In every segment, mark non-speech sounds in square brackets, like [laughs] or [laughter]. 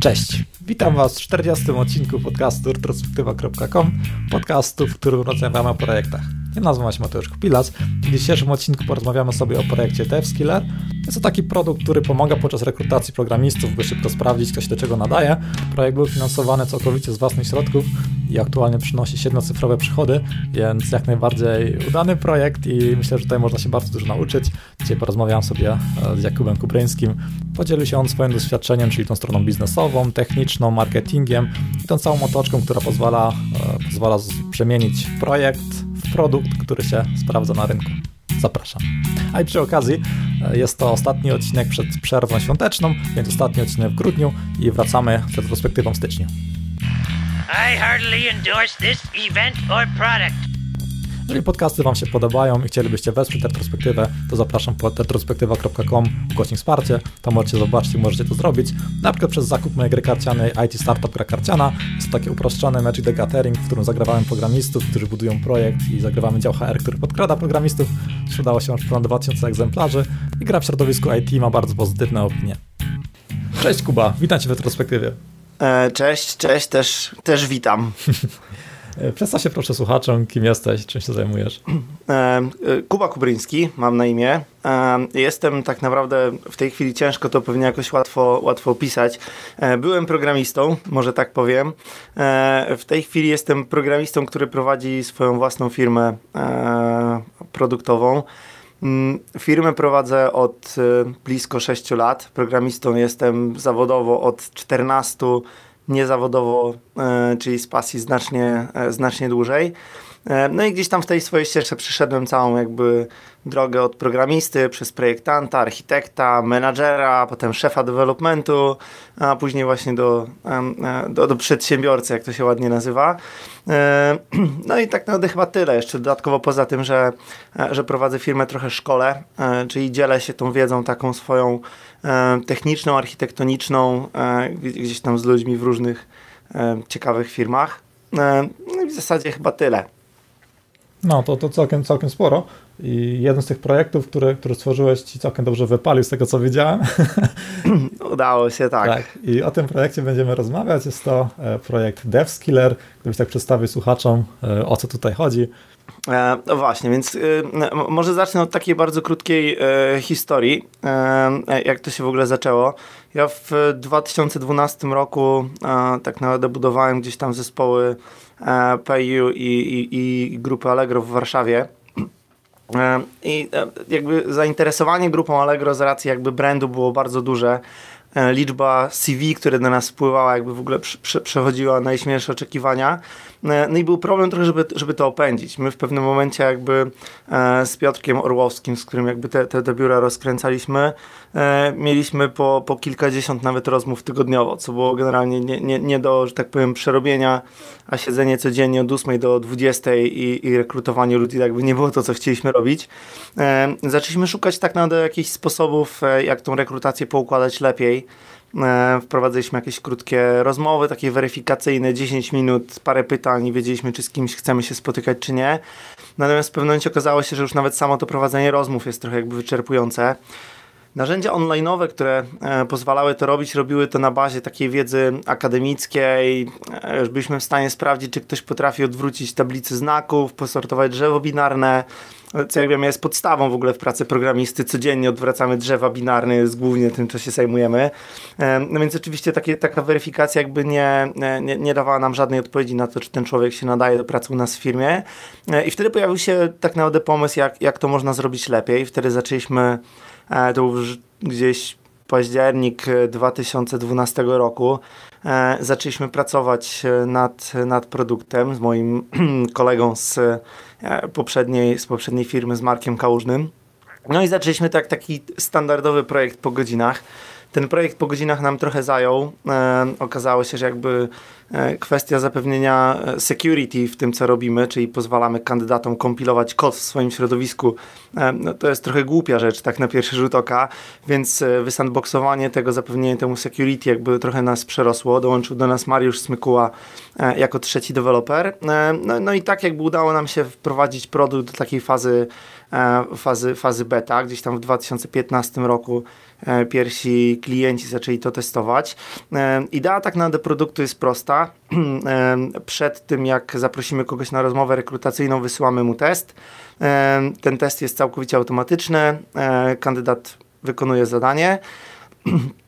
Cześć, witam Was w 40. odcinku podcastu retrospektywa.com, podcastu, w którym rozmawiamy o projektach. Ja nazywam się Mateusz Kupilas. W dzisiejszym odcinku porozmawiamy sobie o projekcie DevSkiller. Jest to taki produkt, który pomaga podczas rekrutacji programistów, by szybko sprawdzić, kto się do czego nadaje. Projekt był finansowany całkowicie z własnych środków i aktualnie przynosi siedmiocyfrowe przychody, więc jak najbardziej udany projekt i myślę, że tutaj można się bardzo dużo nauczyć. Dzisiaj porozmawiałem sobie e, z Jakubem Kubryńskim. Podzielił się on swoim doświadczeniem, czyli tą stroną biznesową, techniczną, marketingiem i tą całą otoczką, która pozwala, e, pozwala przemienić projekt w produkt, który się sprawdza na rynku. Zapraszam. A i przy okazji e, jest to ostatni odcinek przed przerwą świąteczną, więc ostatni odcinek w grudniu i wracamy z retrospektywą w styczniu. I heartily endorse this event or product. Jeżeli podcasty Wam się podobają i chcielibyście wesprzeć retrospektywę, to zapraszam pod retrospektywa.com ukośnik wsparcie. Tam możecie zobaczyć, możecie to zrobić. Na przykład przez zakup mojej gry karcianej IT Startup Gra Karciana. Jest to takie uproszczone Magic the Gathering, w którym zagrywamy programistów, którzy budują projekt i zagrywamy dział HR, który podkrada programistów. Sprzedało się już ponad 2000 egzemplarzy i gra w środowisku IT ma bardzo pozytywne opinie. Cześć Kuba, witam Cię w retrospektywie. E, cześć, cześć, też, też witam. [laughs] E, przedstaw się proszę słuchaczom, kim jesteś, czym się zajmujesz. E, e, Kuba Kubryński, mam na imię. Jestem tak naprawdę w tej chwili ciężko to pewnie jakoś łatwo, łatwo opisać. Byłem programistą, może tak powiem. W tej chwili jestem programistą, który prowadzi swoją własną firmę produktową. Mm, firmę prowadzę od blisko 6 lat. Programistą jestem zawodowo od 14 lat niezawodowo, e, czyli z pasji znacznie, e, znacznie dłużej. E, no i gdzieś tam w tej swojej ścieżce przyszedłem całą jakby drogę od programisty przez projektanta, architekta, menadżera, potem szefa developmentu, a później właśnie do, do, do przedsiębiorcy, jak to się ładnie nazywa. [clears throat] No i tak naprawdę chyba tyle. Jeszcze dodatkowo poza tym, że, że prowadzę firmę trochę szkole, czyli dzielę się tą wiedzą taką swoją techniczną, architektoniczną, gdzieś tam z ludźmi w różnych ciekawych firmach. No i w zasadzie chyba tyle. No, to, to całkiem, całkiem sporo. I jeden z tych projektów, który, który stworzyłeś, ci całkiem dobrze wypalił, z tego co widziałem. [laughs] Udało się, tak. tak. I o tym projekcie będziemy rozmawiać. Jest to e, projekt DevSkiller. Gdybyś tak przedstawił słuchaczom, e, o co tutaj chodzi. E, no właśnie, więc może zacznę od takiej bardzo krótkiej historii, jak to się w ogóle zaczęło. Ja w 2012 roku tak naprawdę budowałem gdzieś tam zespoły E, PayU i, i, i grupy Allegro w Warszawie. E, I e, jakby zainteresowanie grupą Allegro z racji jakby brandu było bardzo duże. E, liczba CV, które do nas wpływała, jakby w ogóle prze, przechodziła najśmielsze oczekiwania. E, no i był problem trochę, żeby, żeby to opędzić. My w pewnym momencie jakby e, z Piotrkiem Orłowskim, z którym jakby te, te, te biura rozkręcaliśmy, mieliśmy po, po kilkadziesiąt nawet rozmów tygodniowo, co było generalnie nie, nie, nie do, że tak powiem, przerobienia, a siedzenie codziennie od 8 do 20 i, i rekrutowanie ludzi jakby nie było to, co chcieliśmy robić. Zaczęliśmy szukać tak naprawdę jakichś sposobów, jak tą rekrutację poukładać lepiej. E, wprowadziliśmy jakieś krótkie rozmowy, takie weryfikacyjne, 10 minut, parę pytań wiedzieliśmy, czy z kimś chcemy się spotykać, czy nie. Natomiast w pewnym momencie okazało się, że już nawet samo to prowadzenie rozmów jest trochę jakby wyczerpujące. Narzędzia online'owe, które e, pozwalały to robić, robiły to na bazie takiej wiedzy akademickiej. E, byliśmy w stanie sprawdzić, czy ktoś potrafi odwrócić tablicy znaków, posortować drzewo binarne, co jak wiem jest podstawą w ogóle w pracy programisty. Codziennie odwracamy drzewa binarne, jest głównie tym, co się zajmujemy. E, no więc oczywiście takie, taka weryfikacja jakby nie, nie, nie dawała nam żadnej odpowiedzi na to, czy ten człowiek się nadaje do pracy u nas w firmie. I wtedy pojawił się tak naprawdę pomysł, jak, jak to można zrobić lepiej. Wtedy zaczęliśmy E, to już gdzieś październik 2012 e, roku. E, zaczęliśmy pracować nad, nad produktem z moim [clears throat] kolegą z poprzedniej, z poprzedniej firmy, z Markiem Kałużnym. No i zaczęliśmy tak taki standardowy projekt po godzinach. Ten projekt po godzinach nam trochę zajął. E, okazało się, że jakby e, kwestia zapewnienia e, security w tym, co robimy, czyli pozwalamy kandydatom kompilować kod w swoim środowisku, e, no to jest trochę głupia rzecz, tak na pierwszy rzut oka, więc wysandboxowanie tego, zapewnienie temu security jakby trochę nas przerosło. Dołączył do nas Mariusz Smykuła jako trzeci deweloper. No, no, i tak jakby udało nam się wprowadzić produkt do takiej fazy fazy, fazy beta. Gdzieś tam w 2015 roku pierwsi klienci zaczęli to testować. Idea tak naprawdę produktu jest prosta. [clears throat] Przed tym, jak zaprosimy kogoś na rozmowę rekrutacyjną, wysyłamy mu test. Ten test jest całkowicie automatyczny. Kandydat wykonuje zadanie. [clears throat]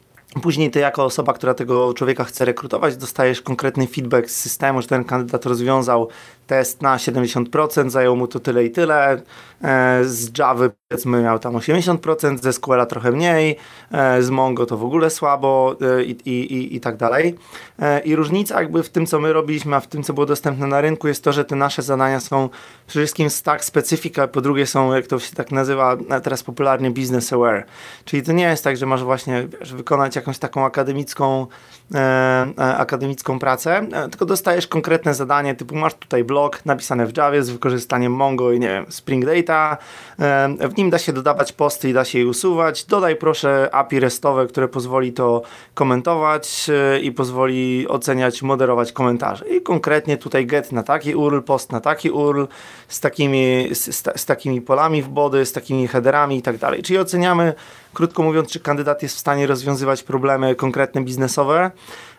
Później ty jako osoba, która tego człowieka chce rekrutować, dostajesz konkretny feedback z systemu, że ten kandydat rozwiązał test na 70%, zajął mu to tyle i tyle. E, z Java powiedzmy miał tam 80%, ze SQL-a trochę mniej, e, z Mongo to w ogóle słabo e, i, i, i tak dalej. I różnica jakby w tym, co my robiliśmy, a w tym, co było dostępne na rynku jest to, że te nasze zadania są przede wszystkim stack specific, a po drugie są, jak to się tak nazywa teraz popularnie, business aware. Czyli to nie jest tak, że masz właśnie wiesz, wykonać jakąś taką akademicką akademicką pracę, tylko dostajesz konkretne zadanie, typu masz tutaj blog napisany w Javie z wykorzystaniem Mongo i nie wiem, Spring Data. W nim da się dodawać posty i da się je usuwać. Dodaj proszę API RESTowe, które pozwoli to komentować e, i pozwoli oceniać, moderować komentarze. I konkretnie tutaj get na taki URL, post na taki URL, z takimi, z, z takimi polami w body, z takimi headerami i tak dalej. Czyli oceniamy, krótko mówiąc, czy kandydat jest w stanie rozwiązywać problemy konkretne biznesowe.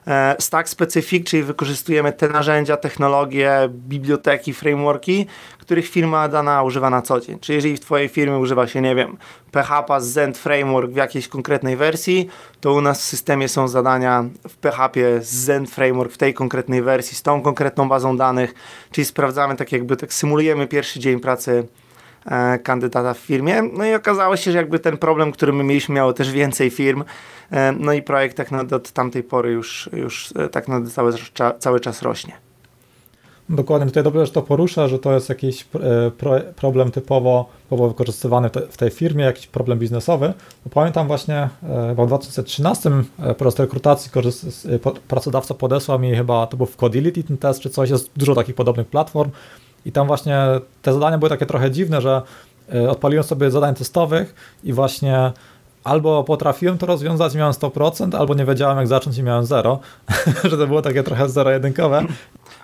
E, stack specific, czyli wykorzystujemy te narzędzia, technologie, biblioteki, frameworki, których firma dana używa na co dzień. Czyli jeżeli w Twojej firmie używa się, nie wiem, PHP z Zend Framework w jakiejś konkretnej wersji, to u nas w systemie są zadania w PHP z Zend Framework w tej konkretnej wersji, z tą konkretną bazą danych, czyli sprawdzamy tak jakby, tak symulujemy pierwszy dzień pracy kandydata w firmie. No i okazało się, że jakby ten problem, który my mieliśmy, miało też więcej firm. E, no i projekt tak naprawdę od tamtej pory już, już e, tak naprawdę cały, cały czas rośnie. Dokładnie, tutaj dobrze, że to porusza, że to jest jakiś e, pro, problem typowo, typowo wykorzystywany w tej firmie, jakiś problem biznesowy. Bo pamiętam właśnie w 2013 po prostu rekrutacji pracodawca podesłał mi chyba, to był w Codility ten test czy coś, jest dużo takich podobnych platform i tam właśnie te zadania były takie trochę dziwne, że odpaliłem sobie zadań testowych i właśnie albo potrafiłem to rozwiązać, miałem 100%, albo nie wiedziałem jak zacząć i miałem 0, [laughs] że to było takie trochę zero-jedynkowe.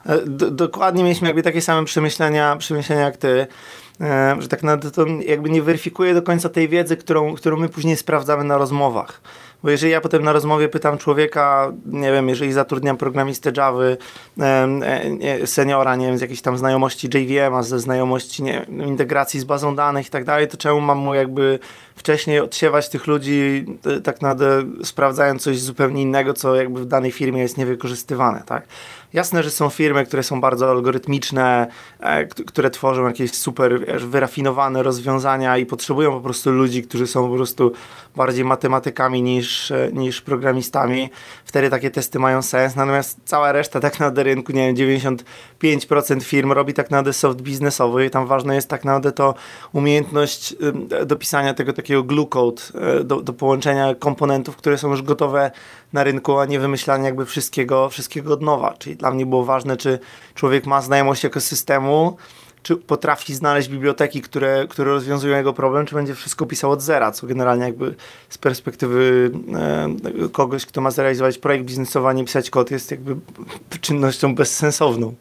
E, dokładnie mieliśmy jakby takie same przemyślenia, przemyślenia jak ty, e, że tak naprawdę to jakby nie weryfikuje do końca tej wiedzy, którą, którą my później sprawdzamy na rozmowach. Bo jeżeli ja potem na rozmowie pytam człowieka, nie wiem, jeżeli zatrudniam programistę Java, e, seniora, nie wiem, z jakiejś tam znajomości JVM, ze znajomości nie integracji z bazą danych i tak dalej, to czemu mam mu jakby wcześniej odsiewać tych ludzi, e, tak naprawdę sprawdzając coś zupełnie innego, co jakby w danej firmie jest niewykorzystywane, tak? Jasne, że są firmy, które są bardzo algorytmiczne, e, które tworzą jakieś super wiesz, wyrafinowane rozwiązania i potrzebują po prostu ludzi, którzy są po prostu bardziej matematykami niż, e, niż programistami. Wtedy takie testy mają sens, natomiast cała reszta tak naprawdę rynku, nie wiem, 95% firm robi tak naprawdę soft biznesowy i tam ważne jest tak naprawdę to umiejętność dopisania tego takiego glue code, e, do, do połączenia komponentów, które są już gotowe na rynku, a nie wymyślanie jakby wszystkiego, wszystkiego od nowa. Czyli dla mnie było ważne, czy człowiek ma znajomość ekosystemu, czy potrafi znaleźć biblioteki, które, które rozwiązują jego problem, czy będzie wszystko pisał od zera, co generalnie jakby z perspektywy e, kogoś, kto ma zrealizować projekt biznesowy, a nie pisać kod, jest jakby czynnością bezsensowną.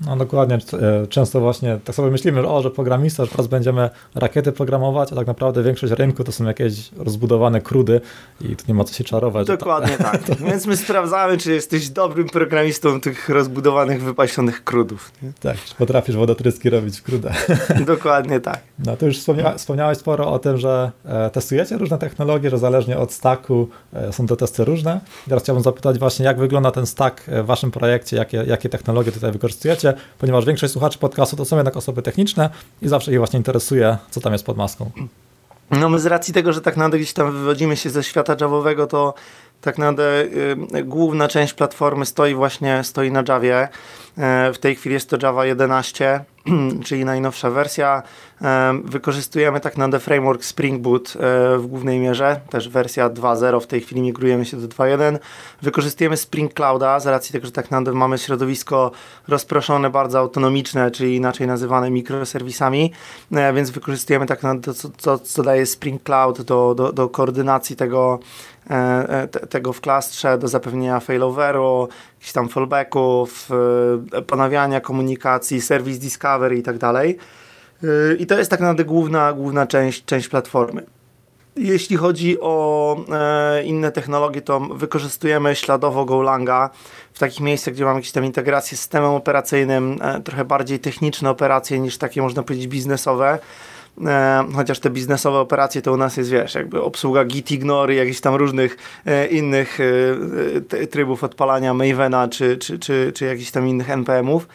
No dokładnie, e, często właśnie tak sobie myślimy, że o, że programista, że teraz będziemy rakiety programować, a tak naprawdę większość rynku to są jakieś rozbudowane krudy i tu nie ma co się czarować. Dokładnie tak. To... [laughs] Więc my sprawdzamy, czy jesteś dobrym programistą tych rozbudowanych, wypasionych krudów. Nie? Tak, czy potrafisz wodotryski robić w krudę. [laughs] Dokładnie tak. No to już wspomnia wspomniałeś sporo o tym, że e, testujecie różne technologie, że zależnie od stacku e, są te testy różne. teraz chciałbym zapytać właśnie, jak wygląda ten stack w waszym projekcie, jakie, jakie technologie tutaj wykorzystujecie, ponieważ większość słuchaczy podcastu to są jednak osoby techniczne i zawsze ich właśnie interesuje, co tam jest pod maską. No my z racji tego, że tak naprawdę gdzieś tam wywodzimy się ze świata Javowego, to tak naprawdę y, główna część platformy stoi właśnie stoi na Javie. E, w tej chwili jest to Java 11, [clears throat] czyli najnowsza wersja. E, wykorzystujemy tak naprawdę framework Spring Boot e, w głównej mierze, też wersja 2.0, w tej chwili migrujemy się do 2.1. Wykorzystujemy Spring Clouda z racji tego, że tak naprawdę mamy środowisko rozproszone, bardzo autonomiczne, czyli inaczej nazywane mikroserwisami, więc wykorzystujemy tak naprawdę to, co, co daje Spring Cloud do, do, do koordynacji tego tego w klastrze do zapewnienia failoveru, jakichś tam fallbacków, ponawiania komunikacji, service discovery i tak dalej. I to jest tak naprawdę główna, główna część, część platformy. Jeśli chodzi o e, inne technologie, to wykorzystujemy śladowo Golanga w takich miejscach, gdzie mamy jakieś tam integracje z systemem operacyjnym, e, trochę bardziej techniczne operacje niż takie, można powiedzieć, biznesowe. E, chociaż te biznesowe operacje to u nas jest, wiesz, jakby obsługa git ignore, jakichś tam różnych e, innych e, trybów odpalania Mavena czy, czy, czy, czy jakichś tam innych NPM-ów.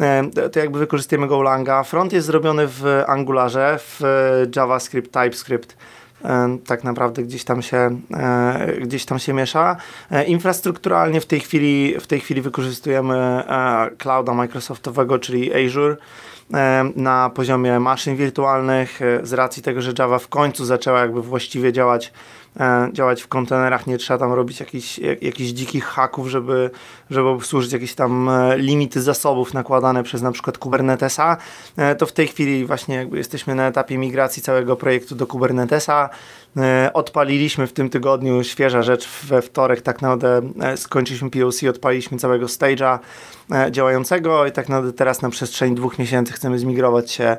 E, to jakby wykorzystujemy Golanga. Front jest zrobiony w Angularze, w JavaScript, TypeScript tak naprawdę gdzieś tam się, e, gdzieś tam się miesza. E, infrastrukturalnie w tej chwili, w tej chwili wykorzystujemy e, clouda Microsoftowego, czyli Azure na poziomie maszyn wirtualnych z racji tego, że Java w końcu zaczęła jakby właściwie działać E, działać w kontenerach, nie trzeba tam robić jakichś, jakichś dzikich haków, żeby, żeby obsłużyć jakieś tam e, limity zasobów nakładane przez na przykład Kubernetesa, e, to w tej chwili właśnie jakby jesteśmy na etapie migracji całego projektu do Kubernetesa. Odpaliliśmy w tym tygodniu, świeża rzecz, we wtorek tak naprawdę skończyliśmy POC, odpaliliśmy całego stage'a działającego i tak naprawdę teraz na przestrzeni dwóch miesięcy chcemy zmigrować się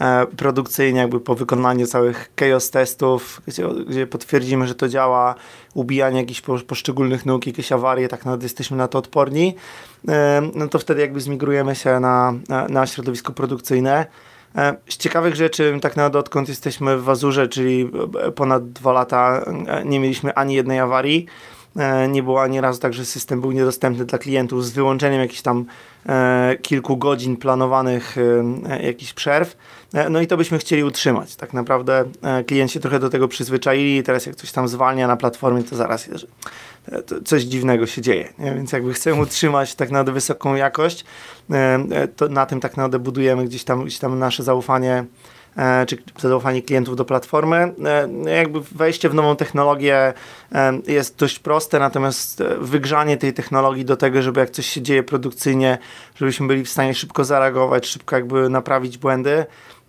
E, produkcyjnie, jakby po wykonaniu całych chaos testów, gdzie, gdzie potwierdzimy, że to działa, ubijanie jakichś poszczególnych nóg, jakieś awarie, tak naprawdę jesteśmy na to odporni, e, no to wtedy jakby zmigrujemy się na, na środowisko produkcyjne. E, z ciekawych rzeczy, tak naprawdę odkąd jesteśmy w Azurze, czyli ponad dwa lata, nie mieliśmy ani jednej awarii. Nie było ani razu tak, że system był niedostępny dla klientów z wyłączeniem jakichś tam kilku godzin planowanych jakichś przerw. E, no i to byśmy chcieli utrzymać. Tak naprawdę e, klienci trochę do tego przyzwyczaili i teraz jak coś tam zwalnia na platformie, to zaraz e, coś dziwnego się dzieje. Nie? Więc jakby chcemy utrzymać tak naprawdę wysoką jakość, to na tym tak naprawdę budujemy gdzieś tam, gdzieś tam nasze zaufanie czy zaufanie klientów do platformy. Jakby wejście w nową technologię jest dość proste, natomiast wygrzanie tej technologii do tego, żeby jak coś się dzieje produkcyjnie, żebyśmy byli w stanie szybko zareagować, szybko jakby naprawić błędy,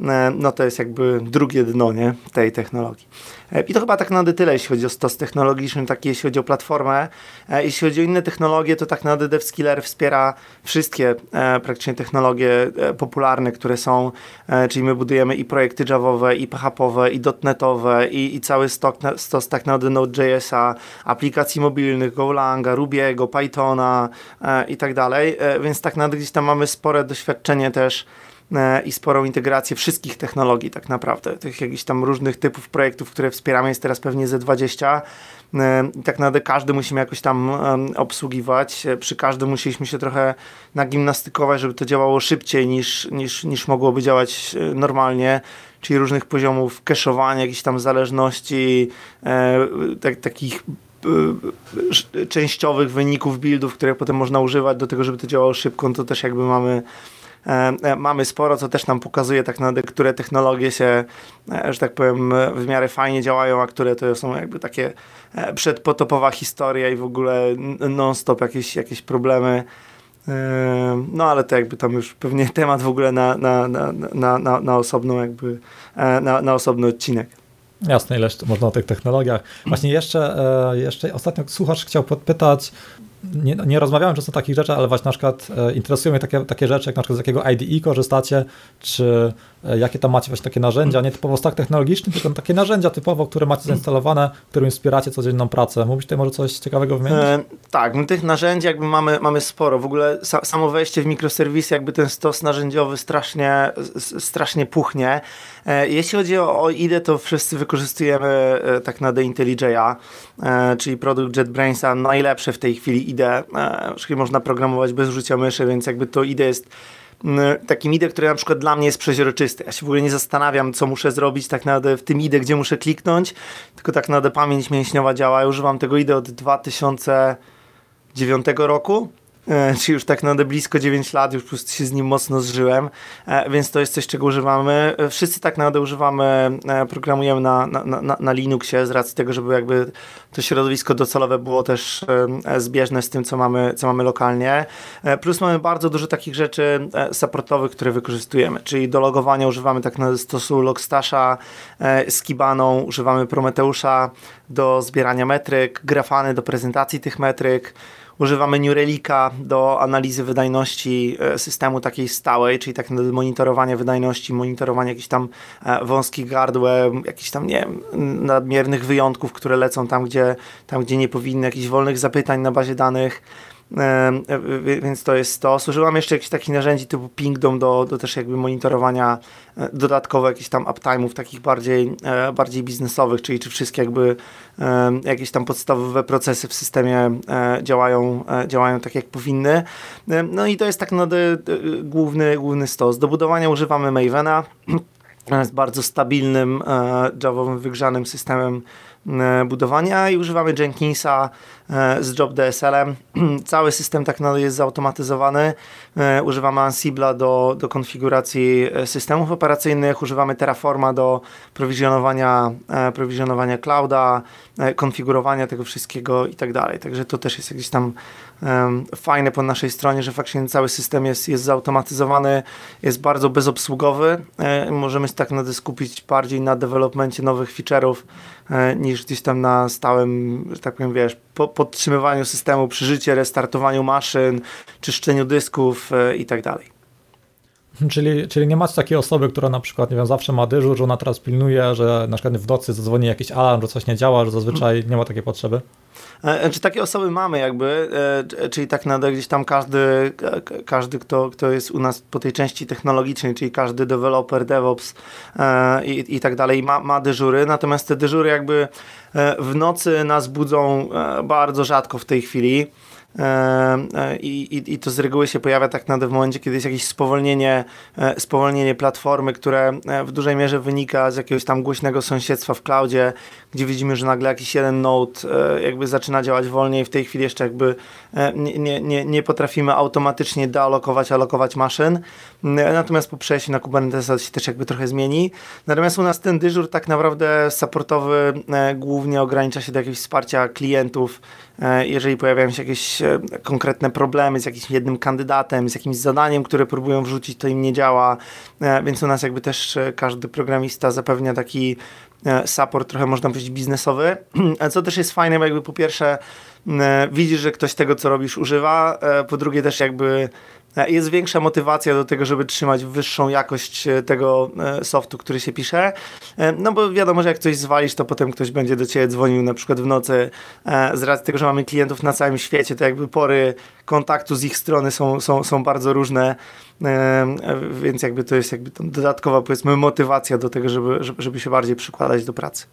E, no to jest jakby drugie dno nie, tej technologii. E, I to chyba tak naprawdę tyle, jeśli chodzi o stos technologiczny, tak jeśli chodzi o platformę. E, jeśli chodzi o inne technologie, to tak naprawdę DevSkiller wspiera wszystkie praktycznie technologie popularne, które są, czyli my budujemy i projekty Javowe, i PHPowe, i .NETowe, i, i cały stok, stos tak naprawdę Node.jsa, aplikacji mobilnych, Golanga, Rubiego, Pythona i tak dalej, więc tak naprawdę gdzieś tam mamy spore doświadczenie też E, i sporą integrację wszystkich technologii tak naprawdę, tych jakichś tam różnych typów projektów, które wspieramy, jest teraz pewnie ze 20 e, tak naprawdę każdy musimy jakoś tam obsługiwać, e, przy każdym musieliśmy się trochę nagimnastykować, żeby to działało szybciej niż, niż, niż mogłoby działać normalnie, czyli różnych poziomów cache'owania, jakichś tam zależności, tak, takich częściowych wyników buildów, które potem można używać do tego, żeby to działało szybko, no to też jakby mamy E, e, mamy sporo, co też nam pokazuje tak naprawdę, które technologie się, e, że tak powiem, w miarę fajnie działają, a które to są jakby takie przedpotopowa historia i w ogóle non-stop jakieś, jakieś problemy. No ale to jakby tam już pewnie [laughs] temat w ogóle na, na, na, na, na, na osobną jakby, na, na osobny odcinek. Jasne, ileż można o tych technologiach. Właśnie jeszcze, jeszcze ostatnio słuchacz chciał podpytać, nie, nie rozmawiałem często o takich rzeczach, ale właśnie na przykład e, interesują mnie takie, takie rzeczy, jak na przykład z jakiego IDE korzystacie, czy jakie tam macie właśnie takie narzędzia, nie typowo stack technologiczny, tylko takie narzędzia typowo, które macie zainstalowane, którymi wspieracie codzienną pracę. Mógłbyś tutaj może coś ciekawego wymienić? E, tak, my tych narzędzi jakby mamy, mamy sporo. W ogóle sa, samo wejście w mikroserwisy, jakby ten stos narzędziowy strasznie, strasznie puchnie. E, jeśli chodzi o, o IDE, to wszyscy wykorzystujemy e, tak na IntelliJ'a, e, czyli produkt JetBrainsa, najlepsze w tej chwili IDE, czyli można programować bez użycia myszy, więc jakby to IDE jest takim IDE, który na przykład dla mnie jest przeźroczysty. Ja się w ogóle nie zastanawiam, co muszę zrobić tak naprawdę w tym IDE, gdzie muszę kliknąć, tylko tak naprawdę pamięć mięśniowa działa. Ja używam tego IDE od 2009 roku czy już tak naprawdę blisko 9 lat, już po prostu się z nim mocno zżyłem, e, więc to jest coś, czego używamy. E, wszyscy tak naprawdę używamy, programujemy na, na, na, na Linuxie z racji tego, żeby jakby to środowisko docelowe było też zbieżne z tym, co mamy, co mamy lokalnie. Plus mamy bardzo dużo takich rzeczy supportowych, które wykorzystujemy, czyli do logowania używamy tak na stosu Logstasha, z Kibaną używamy Prometeusza do zbierania metryk, grafany do prezentacji tych metryk, używamy New Relica do analizy wydajności systemu takiej stałej, czyli tak monitorowanie wydajności, monitorowanie jakichś tam wąskich gardłem, jakichś tam, nie nadmiernych wyjątków, które lecą tam, gdzie, tam, gdzie nie powinny, jakichś wolnych zapytań na bazie danych. E, więc to jest to. Służyłam jeszcze jakichś takich narzędzi typu Pingdom do, do też jakby monitorowania e, dodatkowo jakichś tam uptime'ów takich bardziej, e, bardziej biznesowych, czyli czy wszystkie jakby jakieś tam podstawowe procesy w systemie działają, działają tak jak powinny. No i to jest tak no, główny, główny stos. Do budowania używamy Mavena. [clears throat] Jest bardzo stabilnym, Javowym wygrzanym systemem budowania i używamy Jenkinsa z Job DSL-em. [clears throat] Cały system tak naprawdę jest zautomatyzowany. E, używamy Ansible'a do, do konfiguracji e, systemów operacyjnych, używamy Terraforma do prowizjonowania, prowizjonowania clouda, konfigurowania tego wszystkiego i tak dalej. Także to też jest jakieś tam fajne po naszej stronie, że faktycznie cały system jest, jest zautomatyzowany, jest bardzo bezobsługowy. możemy się tak naprawdę skupić bardziej na developmencie nowych feature'ów niż gdzieś tam na stałym, że tak powiem, wiesz, po, podtrzymywaniu systemu przy życie, restartowaniu maszyn, czyszczeniu dysków e, i tak. [laughs] Czyli, czyli nie macie takiej osoby, która na przykład, nie wiem, zawsze ma dyżur, że ona teraz pilnuje, że na przykład w nocy zadzwoni jakiś alarm, że coś nie działa, że zazwyczaj nie ma takiej potrzeby? E, czy takie osoby mamy jakby, e, czyli tak naprawdę gdzieś tam każdy, każdy kto, kto jest u nas po tej części technologicznej, czyli każdy developer, DevOps i, i tak dalej ma, ma dyżury, natomiast te dyżury jakby w nocy nas budzą bardzo rzadko w tej chwili. E, e, I, i, I to z reguły się pojawia tak naprawdę w momencie, kiedy jest jakieś spowolnienie, e, spowolnienie platformy, które w dużej mierze wynika z jakiegoś tam głośnego sąsiedztwa w cloudzie, gdzie widzimy, że nagle jakiś jeden node jakby zaczyna działać wolniej. W tej chwili jeszcze jakby nie, nie, nie potrafimy automatycznie dealokować, alokować maszyn. Natomiast po przejściu na Kubernetesa się też jakby trochę zmieni. Natomiast u nas ten dyżur tak naprawdę supportowy głównie ogranicza się do jakiegoś wsparcia klientów, jeżeli pojawiają się jakieś E, konkretne problemy z jakimś jednym kandydatem, z jakimś zadaniem, które próbują wrzucić, to im nie działa, e, więc u nas jakby też e, każdy programista zapewnia taki support trochę można powiedzieć biznesowy, [clears throat] co też jest fajne, bo jakby po pierwsze widzisz, że ktoś tego, co robisz używa, po drugie też jakby E, jest większa motywacja do tego, żeby trzymać wyższą jakość e, tego e, softu, który się pisze. No bo wiadomo, że jak coś zwalisz, to potem ktoś będzie do ciebie dzwonił na przykład w nocy. Z racji tego, że mamy klientów na całym świecie, to jakby pory kontaktu z ich strony są, są, są bardzo różne, więc jakby to jest jakby dodatkowa powiedzmy motywacja do tego, żeby, żeby się bardziej przykładać do pracy.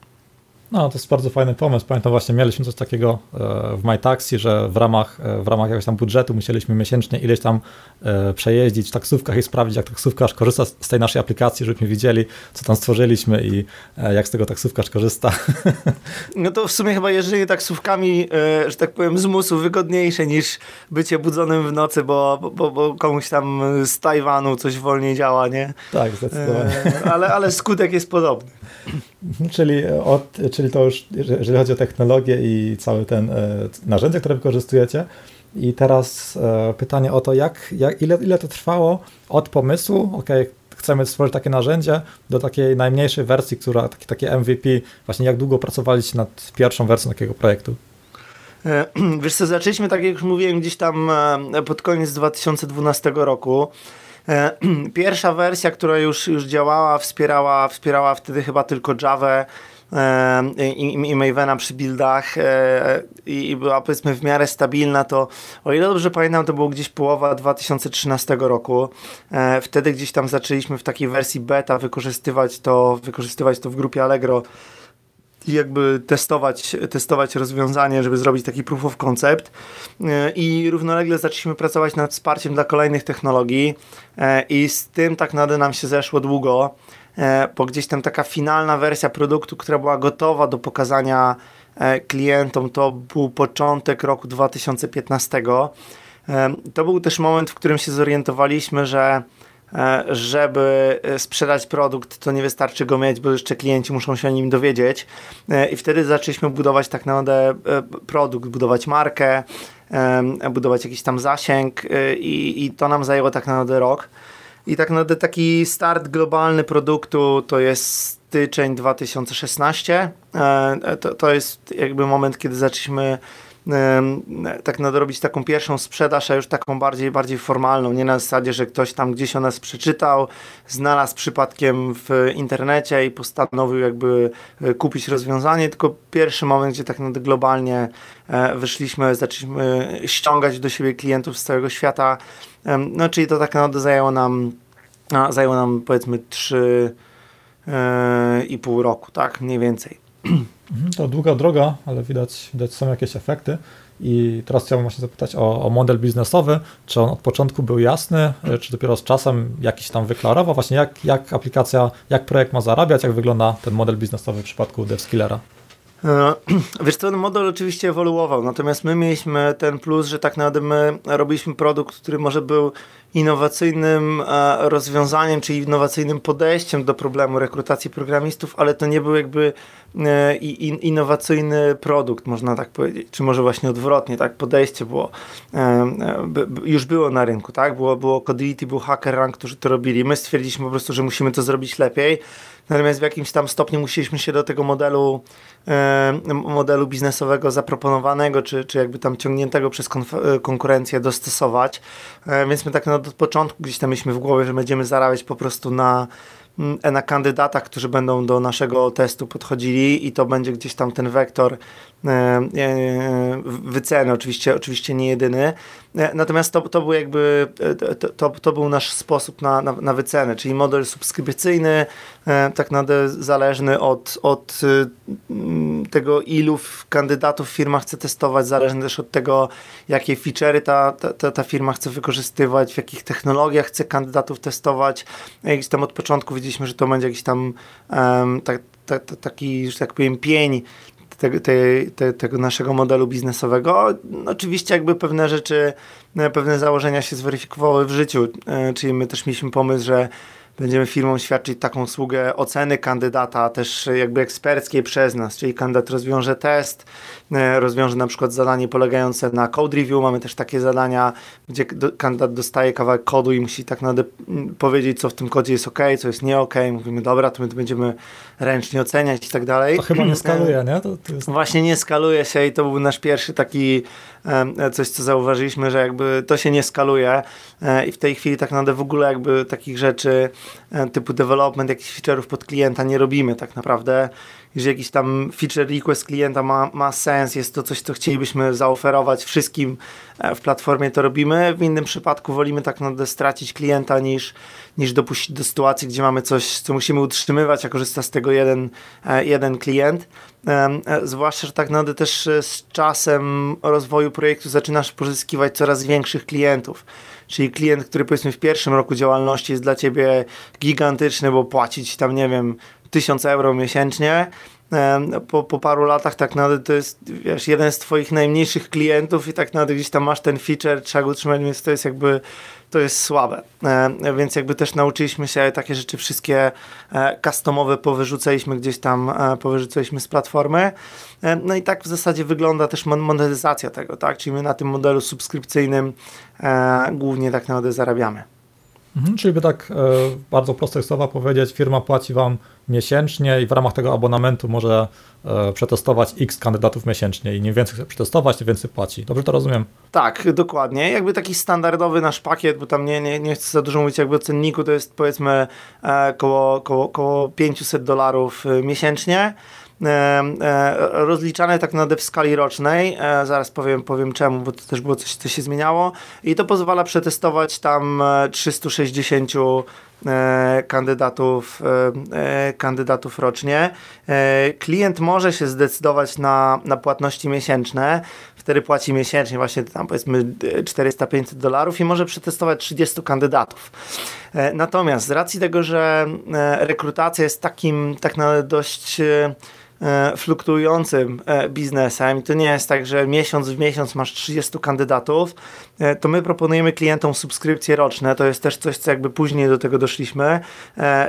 No, to jest bardzo fajny pomysł. Pamiętam właśnie, mieliśmy coś takiego e, w MyTaxi, że w ramach, e, w ramach jakiegoś tam budżetu musieliśmy miesięcznie ileś tam e, przejeździć w taksówkach i sprawdzić, jak taksówkarz korzysta z tej naszej aplikacji, żebyśmy widzieli, co tam stworzyliśmy i jak z tego taksówkarz korzysta. [laughs] No to w sumie chyba jeżdżenie taksówkami, że tak powiem, z musu wygodniejsze niż bycie budzonym w nocy, bo, bo, bo komuś tam z Tajwanu coś wolniej działa, nie? Tak, zdecydowanie. Ale, ale skutek jest podobny. [clears throat] Czyli, od, czyli to już, jeżeli chodzi o technologię i cały ten e, narzędzie, które wykorzystujecie. I teraz e, pytanie o to, jak, jak, ile, ile to trwało od pomysłu, ok, chcemy stworzyć takie narzędzie, do takiej najmniejszej wersji, która, taki, takie MVP, właśnie jak długo pracowaliście nad pierwszą wersją takiego projektu? E, [clears throat] wiesz co, zaczęliśmy, tak jak już mówiłem, gdzieś tam pod koniec 2012 roku. E, [clears throat] pierwsza wersja, która już, już działała, wspierała, wspierała wtedy chyba tylko Java e, i, i Mavena przy buildach e, i była powiedzmy w miarę stabilna, to o ile dobrze pamiętam, to było gdzieś połowa 2013 roku. Wtedy gdzieś tam zaczęliśmy w takiej wersji beta wykorzystywać to, wykorzystywać to w grupie Allegro i jakby testować, testować rozwiązanie, żeby zrobić taki proof of concept. E, I równolegle zaczęliśmy pracować nad wsparciem dla kolejnych technologii e, i z tym tak naprawdę nam się zeszło długo, e, bo gdzieś tam taka finalna wersja produktu, która była gotowa do pokazania klientom, to był początek roku 2015. To był też moment, w którym się zorientowaliśmy, że żeby e, sprzedać produkt, to nie wystarczy go mieć, bo jeszcze klienci muszą się o nim dowiedzieć. E, I wtedy zaczęliśmy budować tak naprawdę produkt, budować markę, budować jakiś tam zasięg i, i to nam zajęło tak naprawdę rok. I tak naprawdę taki start globalny produktu to jest styczeń 2016. To, to jest jakby moment, kiedy zaczęliśmy tak nadrobić taką pierwszą sprzedaż, a już taką bardziej, bardziej formalną, nie na zasadzie, że ktoś tam gdzieś o nas przeczytał, znalazł przypadkiem w internecie i postanowił jakby e, kupić rozwiązanie, tylko pierwszy moment, gdzie tak globalnie e, wyszliśmy, zaczęliśmy ściągać do siebie klientów z całego świata, no czyli to tak naprawdę zajęło nam, zajęło nam powiedzmy 3 e, i pół roku, tak, mniej więcej. [clears throat] Mhm, to długa droga, ale widać, widać są jakieś efekty. I teraz chciałbym właśnie zapytać o, o, model biznesowy. Czy on od początku był jasny, e, czy dopiero z czasem jakiś tam wyklarował? Właśnie jak, jak aplikacja, jak projekt ma zarabiać, jak wygląda ten model biznesowy w przypadku DevSkillera? E, [clears throat] wiesz co, ten model oczywiście ewoluował, natomiast my mieliśmy ten plus, że tak naprawdę my robiliśmy produkt, który może był innowacyjnym e, rozwiązaniem, czy innowacyjnym podejściem do problemu rekrutacji programistów, ale to nie był jakby e, innowacyjny produkt, można tak powiedzieć, czy może właśnie odwrotnie, tak, podejście było, już było na rynku, tak, było, było Codility, był HackerRank, którzy to robili, my stwierdziliśmy po prostu, że musimy to zrobić lepiej, natomiast w jakimś tam stopniu musieliśmy się do tego modelu modelu biznesowego zaproponowanego, czy, czy jakby tam ciągniętego przez e, konkurencję dostosować. E, więc my tak od początku gdzieś tam mieliśmy w głowie, że będziemy zarabiać po prostu na mm, na kandydatach, którzy będą do naszego testu podchodzili i to będzie gdzieś tam ten wektor e, wyceny, oczywiście, oczywiście nie jedyny. Natomiast to, to był jakby to, to, to był nasz sposób na, na, na wycenę, czyli model subskrypcyjny, tak naprawdę zależny od, od tego, ilu kandydatów firma chce testować, zależne też od tego, jakie feature'y ta, ta, ta firma chce wykorzystywać, w jakich technologiach chce kandydatów testować. Jakiś tam od początku widzieliśmy, że to będzie jakiś tam tak, tak, taki, że tak powiem, pień te, te, te, tego naszego modelu biznesowego. Oczywiście jakby pewne rzeczy, pewne założenia się zweryfikowały w życiu, e, czyli my też mieliśmy pomysł, że będziemy firmą świadczyć taką usługę oceny kandydata, też jakby eksperckiej przez nas, czyli kandydat rozwiąże test, e, rozwiąże na przykład zadanie polegające na code review, mamy też takie zadania, gdzie kandydat dostaje kawałek kodu i musi tak naprawdę powiedzieć, co w tym kodzie jest ok, co jest nie ok, mówimy dobra, to my to będziemy ręcznie oceniać i tak dalej. To chyba nie skaluje, nie? To, to jest... Właśnie nie skaluje się i to był nasz pierwszy taki coś, co zauważyliśmy, że jakby to się nie skaluje e, i w tej chwili tak naprawdę w ogóle jakby takich rzeczy e, typu development jakichś feature'ów pod klienta nie robimy tak naprawdę jeżeli jakiś tam feature request klienta ma, ma sens, jest to coś, co chcielibyśmy zaoferować wszystkim e, w platformie, to robimy. W innym przypadku wolimy tak naprawdę stracić klienta niż, niż dopuścić do sytuacji, gdzie mamy coś, co musimy utrzymywać, a korzysta z tego jeden, e, jeden klient. E, zwłaszcza, że tak naprawdę też z czasem rozwoju projektu zaczynasz pozyskiwać coraz większych klientów. Czyli klient, który powiedzmy w pierwszym roku działalności jest dla ciebie gigantyczny, bo płacić tam, nie wiem, 1000 euro miesięcznie, po, po paru latach tak naprawdę to jest wiesz, jeden z twoich najmniejszych klientów i tak naprawdę gdzieś tam masz ten feature, trzeba go utrzymać, więc to jest jakby to jest słabe. Więc jakby też nauczyliśmy się takie rzeczy wszystkie e, customowe powyrzucaliśmy gdzieś tam, e, powyrzucaliśmy z platformy. No i tak w zasadzie wygląda też monetyzacja tego, tak? Czyli my na tym modelu subskrypcyjnym e, głównie tak naprawdę zarabiamy. Mhm, czyli by tak e, bardzo proste słowa powiedzieć, firma płaci Wam miesięcznie i w ramach tego abonamentu może e, przetestować x kandydatów miesięcznie i im więcej chce przetestować, tym więcej płaci. Dobrze to rozumiem? Tak, dokładnie. Jakby taki standardowy nasz pakiet, bo tam nie, nie, nie chcę za dużo mówić jakby o cenniku, to jest powiedzmy e, koło, koło, koło 500 dolarów e, miesięcznie. E, e, rozliczane tak naprawdę w skali rocznej. E, zaraz powiem, powiem czemu, bo to też było coś, co się zmieniało. I to pozwala przetestować tam 360 kandydatów, kandydatów rocznie. Klient może się zdecydować na, na płatności miesięczne. Wtedy płaci miesięcznie właśnie tam powiedzmy 400-500 dolarów i może przetestować 30 kandydatów. Natomiast z racji tego, że rekrutacja jest takim tak naprawdę dość fluktuującym e, biznesem, to nie jest tak, że miesiąc w miesiąc masz 30 kandydatów, e, to my proponujemy klientom subskrypcje roczne, to jest też coś, co jakby później do tego doszliśmy,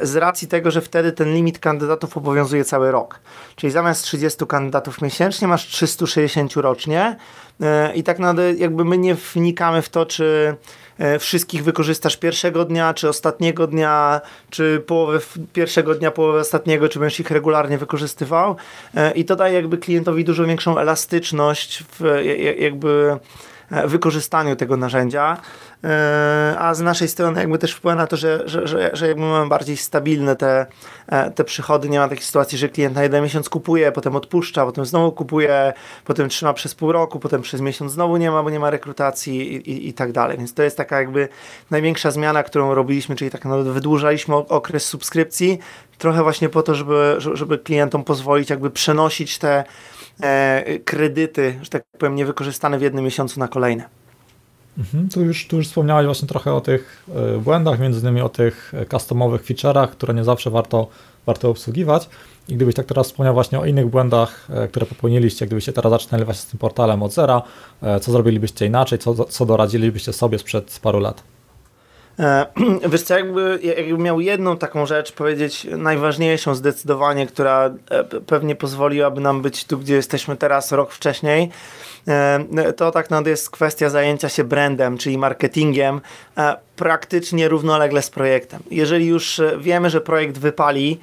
z racji tego, że wtedy ten limit kandydatów obowiązuje cały rok. Czyli zamiast 30 kandydatów miesięcznie masz 360 rocznie, i tak naprawdę jakby my nie wnikamy w to, czy wszystkich wykorzystasz pierwszego dnia, czy ostatniego dnia, czy połowę pierwszego dnia, połowę ostatniego, czy będziesz ich regularnie wykorzystywał. I to daje jakby klientowi dużo większą elastyczność w jakby wykorzystaniu tego narzędzia. E, a z naszej strony jakby też wpływa na to, że, że, że, że jakby mamy bardziej stabilne te, e, te przychody. Nie ma takiej sytuacji, że klient na jeden miesiąc kupuje, potem odpuszcza, potem znowu kupuje, potem trzyma przez pół roku, potem przez miesiąc znowu nie ma, bo nie ma rekrutacji i, i, i tak dalej. Więc to jest taka jakby największa zmiana, którą robiliśmy, czyli tak naprawdę wydłużaliśmy okres subskrypcji, trochę właśnie po to, żeby, żeby klientom pozwolić jakby przenosić te e, kredyty, że tak powiem, niewykorzystane w jednym miesiącu na kolejne. Mhm, tu, już, tu już wspomniałeś właśnie trochę o tych e, błędach, między innymi o tych e, customowych feature'ach, które nie zawsze warto, warto obsługiwać. I gdybyś tak teraz wspomniał właśnie o innych błędach, e, które popełniliście, gdybyście teraz zaczynali właśnie z tym portalem od zera, co zrobilibyście inaczej, co, co doradzilibyście sobie sprzed paru lat? [clears throat] Wiesz co, jakby, jakby miał jedną taką rzecz powiedzieć, najważniejszą zdecydowanie, która pewnie pozwoliłaby nam być tu, gdzie jesteśmy teraz, rok wcześniej, E, to tak naprawdę jest kwestia zajęcia się brandem, czyli marketingiem e, praktycznie równolegle z projektem. Jeżeli już e, wiemy, że projekt wypali,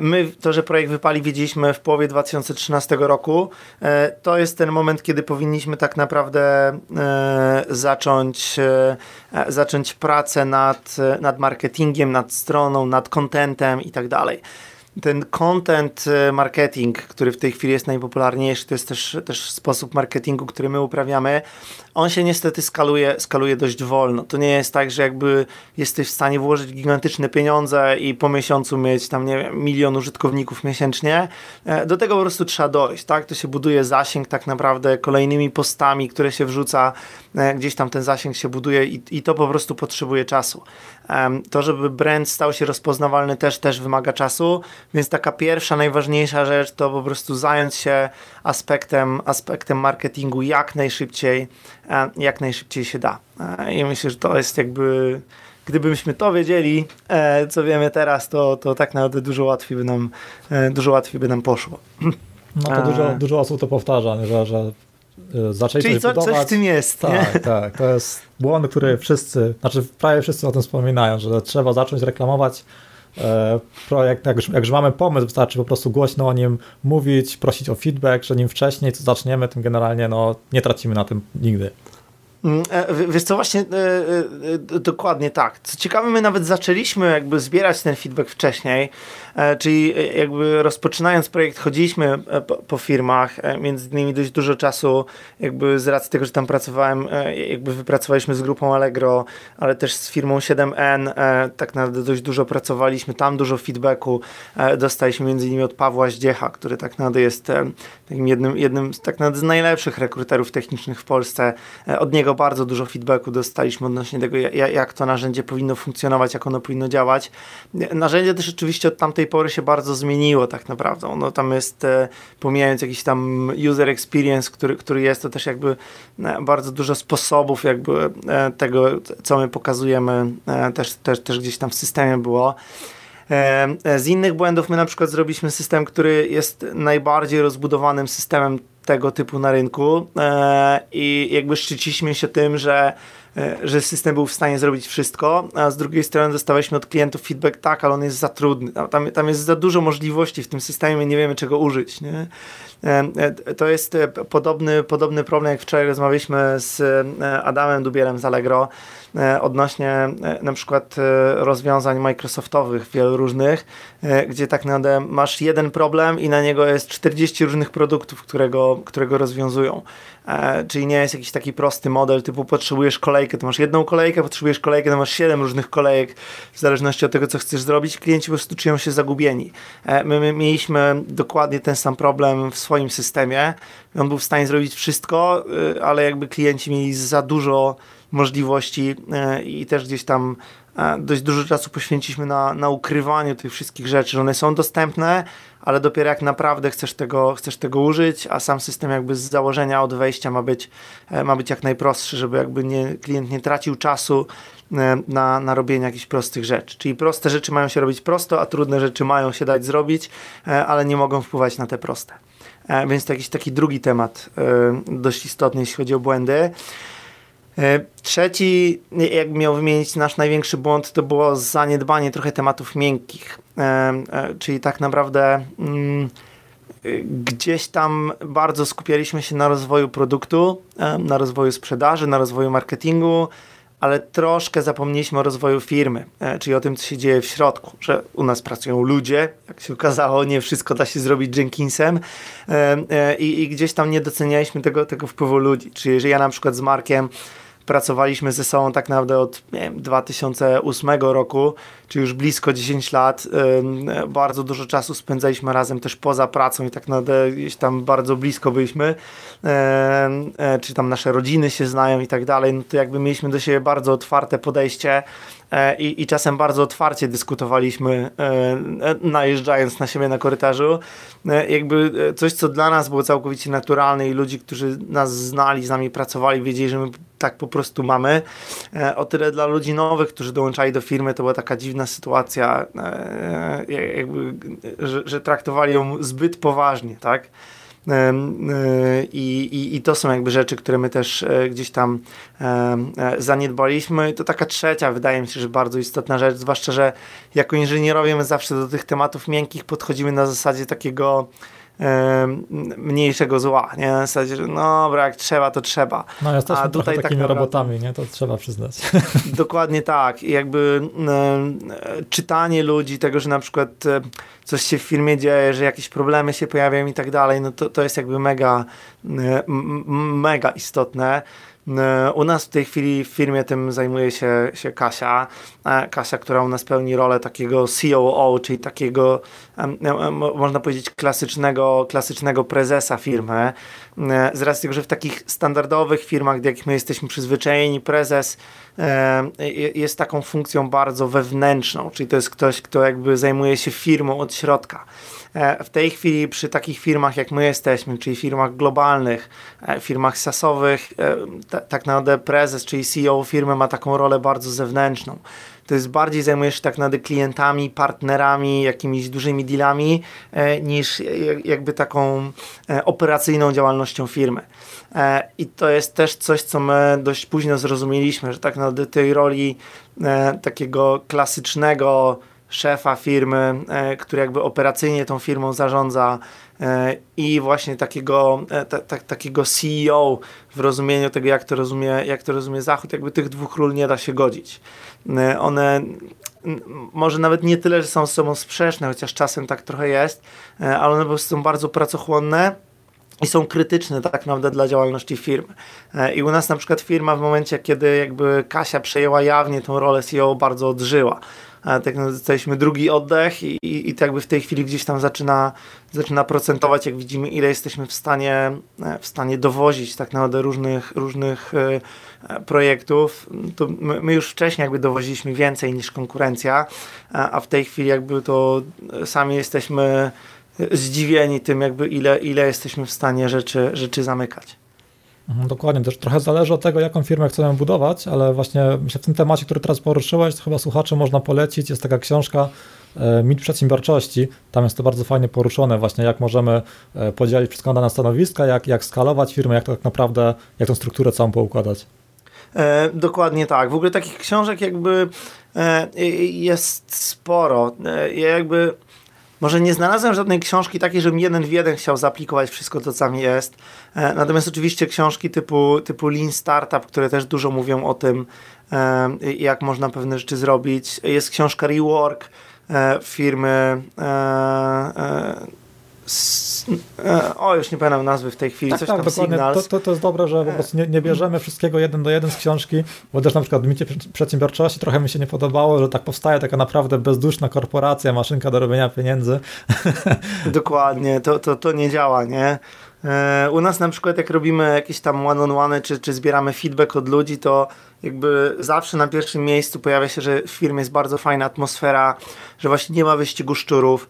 my to, że projekt wypali wiedzieliśmy w połowie 2013 roku, to jest ten moment, kiedy powinniśmy tak naprawdę zacząć, zacząć pracę nad, nad marketingiem, nad stroną, nad contentem i tak dalej ten content e, marketing, który w tej chwili jest najpopularniejszy, to jest też, też sposób marketingu, który my uprawiamy, on się niestety skaluje, skaluje dość wolno. To nie jest tak, że jakby jesteś w stanie włożyć gigantyczne pieniądze i po miesiącu mieć tam, nie wiem, milion użytkowników miesięcznie. E, do tego po prostu trzeba dojść, tak? To się buduje zasięg tak naprawdę kolejnymi postami, które się wrzuca, e, gdzieś tam ten zasięg się buduje i, i to po prostu potrzebuje czasu. To, żeby brand stał się rozpoznawalny też, też wymaga czasu, więc taka pierwsza, najważniejsza rzecz to po prostu zająć się aspektem, aspektem marketingu jak najszybciej, e, jak najszybciej się da. E, I myślę, że to jest jakby gdybyśmy to wiedzieli, e, co wiemy teraz, to, to tak naprawdę dużo łatwiej by nam, dużo łatwiej by nam poszło. No to dużo, dużo osób to powtarza, że, że zaczęli Czyli co, coś w tym jest. Tak, nie? tak. To jest błąd, który wszyscy, znaczy prawie wszyscy o tym wspominają, że trzeba zacząć reklamować E, projekt, jak już, jak już mamy pomysł, wystarczy po prostu głośno o nim mówić, prosić o feedback, że nim wcześniej co zaczniemy, tym generalnie no, nie tracimy na tym nigdy. Mm, e, wiesz co, właśnie e, dokładnie tak. Co ciekawe, my nawet zaczęliśmy jakby zbierać ten feedback wcześniej, czyli e, jakby rozpoczynając projekt chodziliśmy e, po, po, firmach, między innymi dość dużo czasu jakby z racji tego, że tam pracowałem, jakby wypracowaliśmy z grupą Allegro, ale też z firmą 7N, tak naprawdę dość dużo pracowaliśmy, tam dużo feedbacku dostaliśmy między innymi od Pawła Zdziecha, który tak naprawdę jest takim jednym, jednym tak naprawdę z najlepszych rekruterów technicznych w Polsce. Od niego bardzo dużo feedbacku dostaliśmy odnośnie tego, jak to narzędzie powinno funkcjonować, jak ono powinno działać. Narzędzie też oczywiście od tamtej pory się bardzo zmieniło tak naprawdę. Ono tam jest, e, pomijając jakiś tam user experience, który, który jest, to też jakby e, bardzo dużo sposobów jakby e, tego, co my pokazujemy, też, też, też gdzieś tam w systemie było. Z innych błędów my na przykład zrobiliśmy system, który jest najbardziej rozbudowanym systemem tego typu na rynku i jakby szczyciliśmy się tym, że że system był w stanie zrobić wszystko, a z drugiej strony dostawaliśmy od klientów feedback, tak, ale on jest za trudny, tam, tam jest za dużo możliwości w tym systemie, nie wiemy czego użyć. Nie? E, e, to jest podobny, podobny problem, jak wczoraj rozmawialiśmy z Adamem Dubielem z Allegro odnośnie na przykład rozwiązań Microsoftowych, wielu różnych, gdzie tak naprawdę masz jeden problem i na niego jest 40 różnych produktów, którego, którego rozwiązują. E, czyli nie jest jakiś taki prosty model typu potrzebujesz kolejkę, to masz jedną kolejkę, potrzebujesz kolejkę, to masz siedem różnych kolejek w zależności od tego, co chcesz zrobić. Klienci po prostu czują się zagubieni. E, my, my mieliśmy dokładnie ten sam problem w swoim systemie. On był w stanie zrobić wszystko, e, ale jakby klienci mieli za dużo możliwości i też gdzieś tam dość dużo czasu poświęciliśmy na, na ukrywaniu tych wszystkich rzeczy, że one są dostępne, ale dopiero jak naprawdę chcesz tego, chcesz tego użyć, a sam system jakby z założenia od wejścia ma być, e, ma być jak najprostszy, żeby jakby nie, klient nie tracił czasu e, na, na robienie jakichś prostych rzeczy. Czyli proste rzeczy mają się robić prosto, a trudne rzeczy mają się dać zrobić, e, ale nie mogą wpływać na te proste. więc to jakiś taki drugi temat dość istotny, jeśli chodzi o błędy. Trzeci, jak miał wymienić nasz największy błąd, to było zaniedbanie trochę tematów miękkich. Czyli tak naprawdę mm, gdzieś tam bardzo skupialiśmy się na rozwoju produktu, na rozwoju sprzedaży, na rozwoju marketingu, ale troszkę zapomnieliśmy o rozwoju firmy, e, czyli o tym, co się dzieje w środku, że u nas pracują ludzie, jak się okazało, nie wszystko da się zrobić Jenkinsem e, e, i, gdzieś tam nie docenialiśmy tego, tego wpływu ludzi. Czyli jeżeli ja na przykład z Markiem pracowaliśmy ze sobą tak naprawdę od wiem, 2008 roku, czy już blisko 10 lat. Bardzo dużo czasu spędzaliśmy razem też poza pracą i tak naprawdę gdzieś tam bardzo blisko byliśmy. E, czy tam nasze rodziny się znają i tak dalej. No to jakby mieliśmy do siebie bardzo otwarte podejście e, i, i czasem bardzo otwarcie dyskutowaliśmy, e, najeżdżając na siebie na korytarzu. Jakby coś, co dla nas było całkowicie naturalne i ludzi, którzy nas znali, z nami pracowali, wiedzieli, że my tak po prostu mamy. O tyle dla ludzi nowych, którzy dołączali do firmy, to była taka dziwna sytuacja, jakby, że, że traktowali ją zbyt poważnie, tak? I, i, I to są jakby rzeczy, które my też e, gdzieś tam e, zaniedbaliśmy. To taka trzecia, wydaje mi się, że bardzo istotna rzecz, zwłaszcza, że jako inżynierowie my zawsze do tych tematów miękkich podchodzimy na zasadzie takiego mniejszego zła, nie? Na zasadzie, że no dobra, jak trzeba, to trzeba. No jesteśmy A tutaj tak takimi tak robotami, nie? To trzeba przyznać. [laughs] Dokładnie tak. I jakby czytanie ludzi, tego, że na przykład coś się w firmie dzieje, że jakieś problemy się pojawiają i tak dalej, no to, to jest jakby mega, mega istotne. E, u nas w tej chwili w firmie tym zajmuje się, się Kasia. E, Kasia, która u nas pełni rolę takiego COO, czyli takiego, można powiedzieć, klasycznego, klasycznego prezesa firmy. E, z racji tego, że w takich standardowych firmach, do jakich my jesteśmy przyzwyczajeni, prezes jest taką funkcją bardzo wewnętrzną, czyli to jest ktoś, kto jakby zajmuje się firmą od środka. E, w tej chwili przy takich firmach jak my jesteśmy, czyli firmach globalnych, e, firmach sasowych, e, tak naprawdę prezes, czyli CEO firmy ma taką rolę bardzo zewnętrzną. To jest bardziej zajmujesz się tak naprawdę klientami, partnerami, jakimiś dużymi dealami, niż jakby taką operacyjną działalnością firmy. I to jest też coś, co my dość późno zrozumieliśmy, że tak naprawdę tej roli takiego klasycznego szefa firmy, e, który jakby operacyjnie tą firmą zarządza e, i właśnie takiego, e, takiego CEO w rozumieniu tego, jak to, rozumie, jak to rozumie Zachód, jakby tych dwóch ról nie da się godzić. One może nawet nie tyle, że są z sobą sprzeczne, chociaż czasem tak trochę jest, ale one po prostu są bardzo pracochłonne i są krytyczne tak naprawdę dla działalności firmy. I u nas na przykład firma w momencie, kiedy jakby Kasia przejęła jawnie tą rolę CEO, bardzo odżyła tak no, dostaliśmy drugi oddech i, i, i tak jakby w tej chwili gdzieś tam zaczyna, zaczyna procentować, jak widzimy, ile jesteśmy w stanie, e, w stanie dowozić tak naprawdę różnych, różnych e, e, projektów. To my, my, już wcześniej jakby dowoziliśmy więcej niż konkurencja, a w tej chwili jakby to sami jesteśmy zdziwieni tym, jakby ile, ile jesteśmy w stanie rzeczy, rzeczy zamykać. Mhm, dokładnie, też trochę zależy od tego, jaką firmę chcemy budować, ale właśnie myślę, w tym temacie, który teraz poruszyłeś, to chyba słuchacze można polecić. Jest taka książka e, Mit przedsiębiorczości. Tam jest to bardzo fajnie poruszone, właśnie jak możemy e, podzielić na stanowiska, jak, jak skalować firmę, jak tak naprawdę, jak tą strukturę całą poukładać. E, dokładnie tak. W ogóle takich książek jakby e, jest sporo. E, jakby może nie znalazłem żadnej książki takiej, żebym jeden w jeden chciał zaaplikować wszystko co tam jest. E, natomiast oczywiście książki typu, typu Lean Startup, które też dużo mówią o tym, e, jak można pewne rzeczy zrobić. Jest książka Rework e, firmy o, już nie pamiętam nazwy w tej chwili, tak, coś tak, tam dokładnie. To, to, to, jest dobre, że po prostu nie, nie, bierzemy wszystkiego jeden do jeden z książki, bo też na przykład w micie przedsiębiorczości trochę mi się nie podobało, że tak powstaje taka naprawdę bezduszna korporacja, maszynka do robienia pieniędzy. [laughs] Dokładnie, to, to, to nie działa, nie? E, u nas na przykład jak robimy jakieś tam one-on-one, czy, czy zbieramy feedback od ludzi, to jakby zawsze na pierwszym miejscu pojawia się, że w firmie jest bardzo fajna atmosfera, że właśnie nie ma wyścigu szczurów,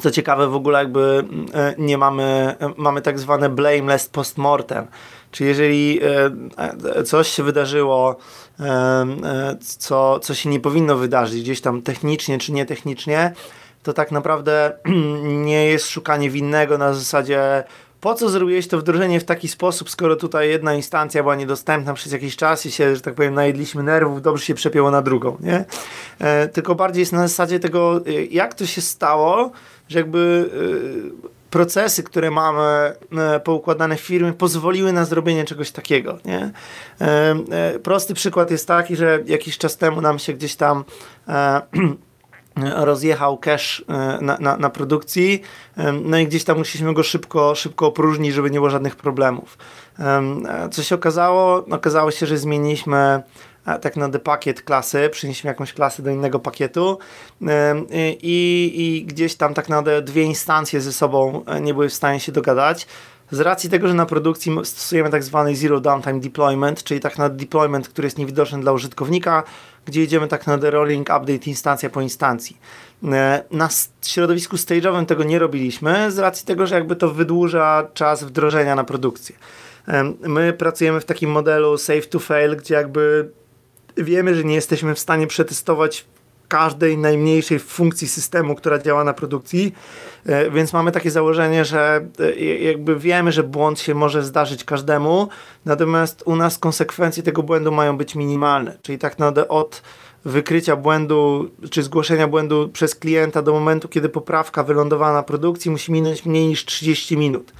co ciekawe, w ogóle jakby e, nie mamy, mamy tak zwane blameless postmortem. Czyli jeżeli e, coś się wydarzyło, e, co, co się nie powinno wydarzyć, gdzieś tam technicznie czy nietechnicznie, to tak naprawdę [clears throat] nie jest szukanie winnego na zasadzie po co zrobiłeś to wdrożenie w taki sposób, skoro tutaj jedna instancja była niedostępna przez jakiś czas i się, że tak powiem, najedliśmy nerwów, dobrze się przepięło na drugą, nie? E, tylko bardziej jest na zasadzie tego, e, jak to się stało, że jakby e, procesy, które mamy e, poukładane w firmie, pozwoliły na zrobienie czegoś takiego. Nie? E, e, prosty przykład jest taki, że jakiś czas temu nam się gdzieś tam [clears throat] rozjechał cache na, na, na, produkcji, no i gdzieś tam musieliśmy go szybko, szybko opróżnić, żeby nie było żadnych problemów. Co się okazało? Okazało się, że zmieniliśmy tak na pakiet klasy, przynieśmy jakąś klasę do innego pakietu i, i gdzieś tam tak naprawdę dwie instancje ze sobą e, nie były w stanie się dogadać. Z racji tego, że na produkcji stosujemy tak zwany Zero Downtime Deployment, czyli tak na deployment, który jest niewidoczny dla użytkownika, gdzie idziemy tak na rolling update instancja po instancji. E, na środowisku stage'owym tego nie robiliśmy, z racji tego, że jakby to wydłuża czas wdrożenia na produkcję. My pracujemy w takim modelu save to fail, gdzie jakby wiemy, że nie jesteśmy w stanie przetestować każdej najmniejszej funkcji systemu, która działa na produkcji, e, więc mamy takie założenie, że e, jakby wiemy, że błąd się może zdarzyć każdemu, natomiast u nas konsekwencje tego błędu mają być minimalne, czyli tak naprawdę od wykrycia błędu czy zgłoszenia błędu przez klienta do momentu, kiedy poprawka wylądowała na produkcji musi minąć mniej niż 30 minut.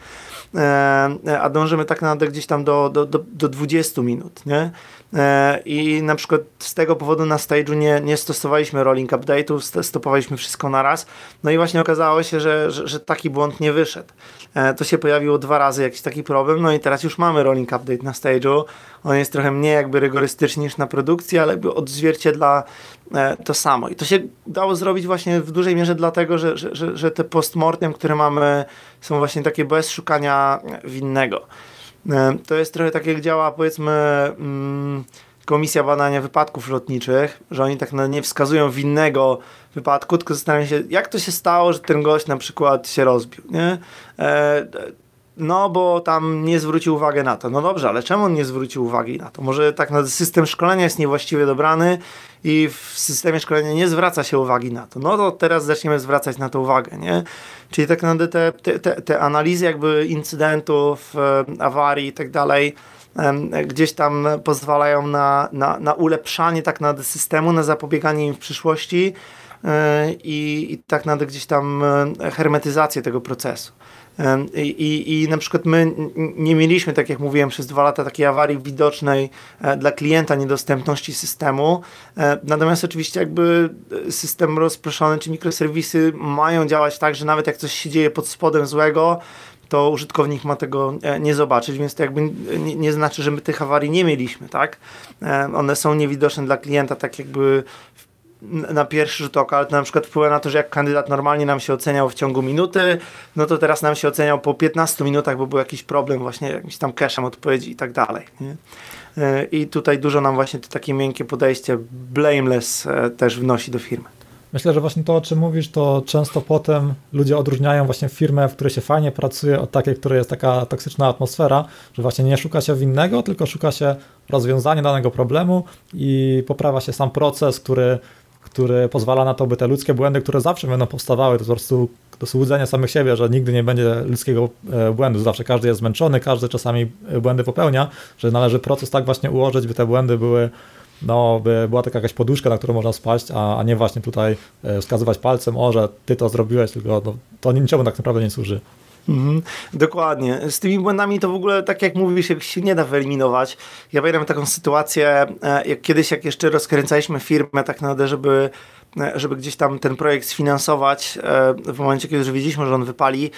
E, a dążymy tak naprawdę gdzieś tam do, do, do, do 20 minut, nie? E, I na przykład z tego powodu na stage'u nie, nie stosowaliśmy rolling update'ów, stopowaliśmy wszystko na raz. No i właśnie okazało się, że, że, że, taki błąd nie wyszedł. E, to się pojawiło dwa razy jakiś taki problem, no i teraz już mamy rolling update na stage'u. On jest trochę mniej jakby rygorystyczny niż na produkcji, ale jakby odzwierciedla to samo. I to się dało zrobić właśnie w dużej mierze dlatego, że, że, że, że te postmortem, które mamy, są właśnie takie bez szukania winnego. E, to jest trochę tak jak działa powiedzmy mm, Komisja Badania Wypadków Lotniczych, że oni tak nie wskazują winnego wypadku, tylko zastanawiają się, jak to się stało, że ten gość na przykład się rozbił, nie? No, bo tam nie zwrócił uwagi na to. No dobrze, ale czemu on nie zwrócił uwagi na to? Może tak na system szkolenia jest niewłaściwie dobrany i w systemie szkolenia nie zwraca się uwagi na to. No to teraz zaczniemy zwracać na to uwagę, nie? Czyli tak naprawdę te, te, te, te analizy jakby incydentów, e, awarii i tak dalej, gdzieś tam pozwalają na, na, na ulepszanie tak naprawdę systemu, na zapobieganie im w przyszłości e, i, i tak naprawdę gdzieś tam e, hermetyzację tego procesu. I, I na przykład my nie mieliśmy, tak jak mówiłem, przez dwa lata takiej awarii widocznej e, dla klienta niedostępności systemu. E, natomiast oczywiście jakby e, system rozproszony czy mikroserwisy mają działać tak, że nawet jak coś się dzieje pod spodem złego, to użytkownik ma tego nie zobaczyć, więc to jakby nie, nie, znaczy, że my tych awarii nie mieliśmy, tak? One są niewidoczne dla klienta, tak jakby w na pierwszy rzut oka, ale to na przykład wpływa na to, że jak kandydat normalnie nam się oceniał w ciągu minuty, no to teraz nam się oceniał po 15 minutach, bo był jakiś problem właśnie jakimś tam cashem odpowiedzi i tak dalej. Nie? E, I tutaj dużo nam właśnie to takie miękkie podejście blameless e, też wnosi do firmy. Myślę, że właśnie to, o czym mówisz, to często potem ludzie odróżniają właśnie firmę, w której się fajnie pracuje, od takiej, w której jest taka toksyczna atmosfera, że właśnie nie szuka się winnego, tylko szuka się rozwiązania danego problemu i poprawia się sam proces, który który pozwala na to, by te ludzkie błędy, które zawsze będą powstawały, to po prostu to słudzenie samych siebie, że nigdy nie będzie ludzkiego e, błędu. Zawsze każdy jest zmęczony, każdy czasami błędy popełnia, że należy proces tak właśnie ułożyć, by te błędy były, no, by była taka jakaś poduszka, na którą można spaść, a, a nie właśnie tutaj e, wskazywać palcem, o, że ty to zrobiłeś, tylko no, to niczemu tak naprawdę nie służy. Mhm, dokładnie. Z tymi błędami to w ogóle, tak jak mówisz, się nie da wyeliminować. Ja pamiętam taką sytuację, e, jak kiedyś, jak jeszcze rozkręcaliśmy firmę, tak naprawdę, żeby e, żeby gdzieś tam ten projekt sfinansować, e, w momencie, kiedy już wiedzieliśmy, że on wypali,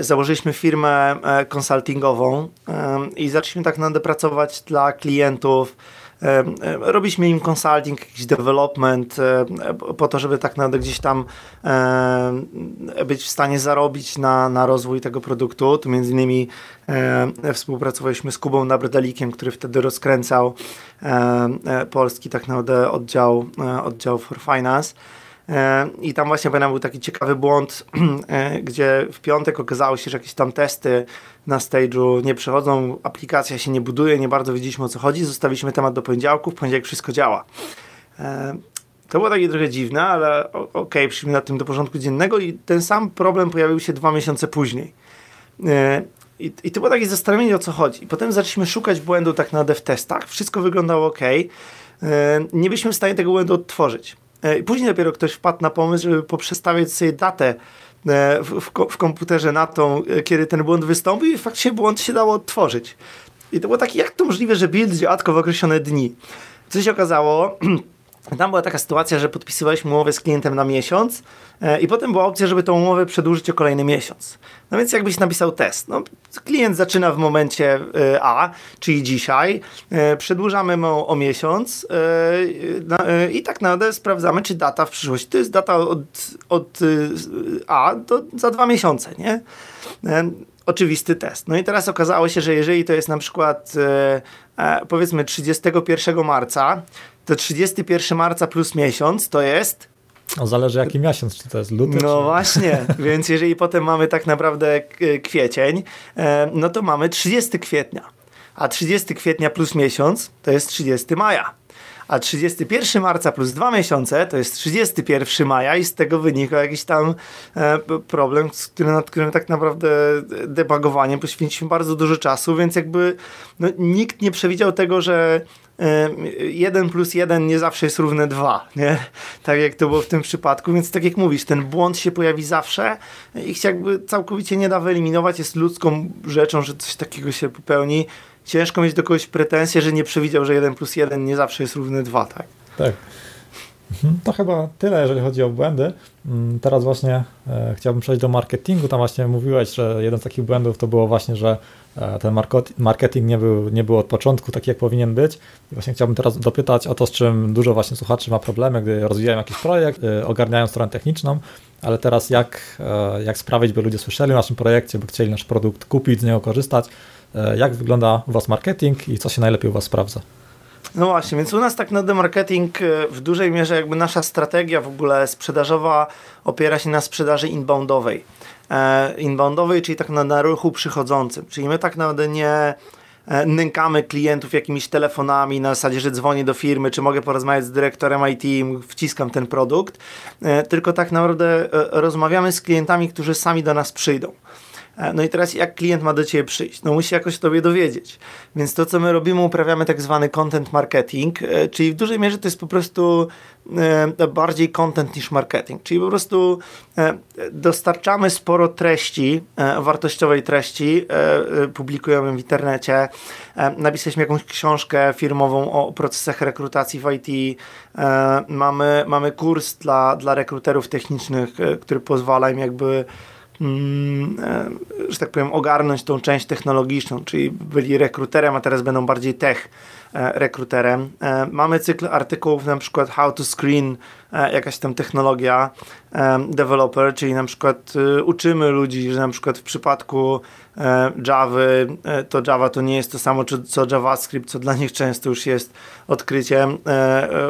założyliśmy firmę konsultingową i zaczęliśmy tak naprawdę pracować dla klientów, Robiliśmy im consulting, jakiś development po to, żeby tak naprawdę gdzieś tam być w stanie zarobić na, na rozwój tego produktu. Tu między innymi współpracowaliśmy z Kubą Nabrdalikiem, który wtedy rozkręcał e, polski tak naprawdę oddział, e, oddział for finance. I tam właśnie pamiętam był taki ciekawy błąd, [clears throat] e, gdzie w piątek okazało się, że jakieś tam testy na stage'u nie przechodzą, aplikacja się nie buduje, nie bardzo wiedzieliśmy o co chodzi, zostawiliśmy temat do poniedziałku, w poniedziałek wszystko działa. To było takie trochę dziwne, ale okej, okay, przyszliśmy na tym do porządku dziennego i ten sam problem pojawił się dwa miesiące później. E, I, I to było takie zastanowienie, o co chodzi. I potem zaczęliśmy szukać błędu tak na dev testach. Wszystko wyglądało ok. E, nie byliśmy w stanie tego błędu odtworzyć. I później dopiero ktoś wpadł na pomysł, żeby poprzestawiać sobie datę w, w, w, komputerze na tą, kiedy ten błąd wystąpił i faktycznie błąd się dało odtworzyć. I to było takie, jak to możliwe, że build działa w określone dni. Co się okazało, [clears throat] tam była taka sytuacja, że podpisywaliśmy umowę z klientem na miesiąc e, i potem była opcja, żeby tą umowę przedłużyć o kolejny miesiąc. No więc jakbyś napisał test. No, klient zaczyna w momencie e, A, czyli dzisiaj, e, przedłużamy mu o miesiąc i tak naprawdę sprawdzamy, czy data w przyszłości to jest data od, od A do za dwa miesiące, nie? Oczywisty test. No i teraz okazało się, że jeżeli to jest na przykład powiedzmy 31 marca, to 31 marca plus miesiąc to jest no, zależy jaki miesiąc, czy to jest luty. No czy... właśnie, [laughs] więc jeżeli potem mamy tak naprawdę kwiecień, e, no to mamy 30 kwietnia. A 30 kwietnia plus miesiąc to jest 30 maja. A 31 marca plus dwa miesiące to jest 31 maja i z tego wynika jakiś tam e, problem, nad którym tak naprawdę debagowaniem poświęciliśmy bardzo dużo czasu, więc jakby no, nikt nie przewidział tego, że 1 plus 1 nie zawsze jest równe 2, nie? Tak jak to było w tym przypadku, więc tak jak mówisz, ten błąd się pojawi zawsze i jakby całkowicie nie da wyeliminować, jest ludzką rzeczą, że coś takiego się popełni. Ciężko mieć do kogoś pretensje, że nie przewidział, że 1 plus 1 nie zawsze jest równy 2, tak? Tak. Mhm. To chyba tyle, jeżeli chodzi o błędy. Mm, teraz właśnie e, chciałbym przejść do marketingu. Tam właśnie mówiłeś, że jeden z takich błędów to było właśnie, że ten marketing nie był, nie był od początku taki, jak powinien być. I właśnie chciałbym teraz dopytać o to, z czym dużo właśnie słuchaczy ma problemy, gdy rozwijają jakiś projekt, e, ogarniają stronę techniczną, ale teraz jak, e, jak sprawić, by ludzie słyszeli o naszym projekcie, by chcieli nasz produkt kupić, z niego korzystać. E, jak wygląda u Was marketing i co się najlepiej u Was sprawdza? No właśnie, więc u nas tak naprawdę marketing e, w dużej mierze jakby nasza strategia w ogóle sprzedażowa opiera się na sprzedaży inboundowej. E, inboundowej, czyli tak na, na ruchu przychodzącym. Czyli my tak naprawdę nie e, nękamy klientów jakimiś telefonami na zasadzie, że dzwonię do firmy, czy mogę porozmawiać z dyrektorem IT wciskam ten produkt, tylko tak naprawdę rozmawiamy z klientami, którzy sami do nas przyjdą. E, no i teraz jak klient ma do Ciebie przyjść? No musi jakoś o Tobie dowiedzieć. Więc to, co my robimy, uprawiamy tak zwany content marketing, e, czyli w dużej mierze to jest po prostu e, bardziej content niż marketing. Czyli po prostu dostarczamy sporo treści, wartościowej treści, publikujemy w internecie. Napisaliśmy jakąś książkę firmową o procesach rekrutacji w IT. Mamy, mamy kurs dla, dla rekruterów technicznych, który pozwala im jakby że tak powiem, ogarnąć tą część technologiczną, czyli byli rekruterem, a teraz będą bardziej tech e, rekruterem. E, mamy cykl artykułów, na przykład how to screen jakaś tam technologia developer, czyli na przykład uczymy ludzi, że na przykład w przypadku Java, to Java to nie jest to samo co JavaScript, co dla nich często już jest odkryciem.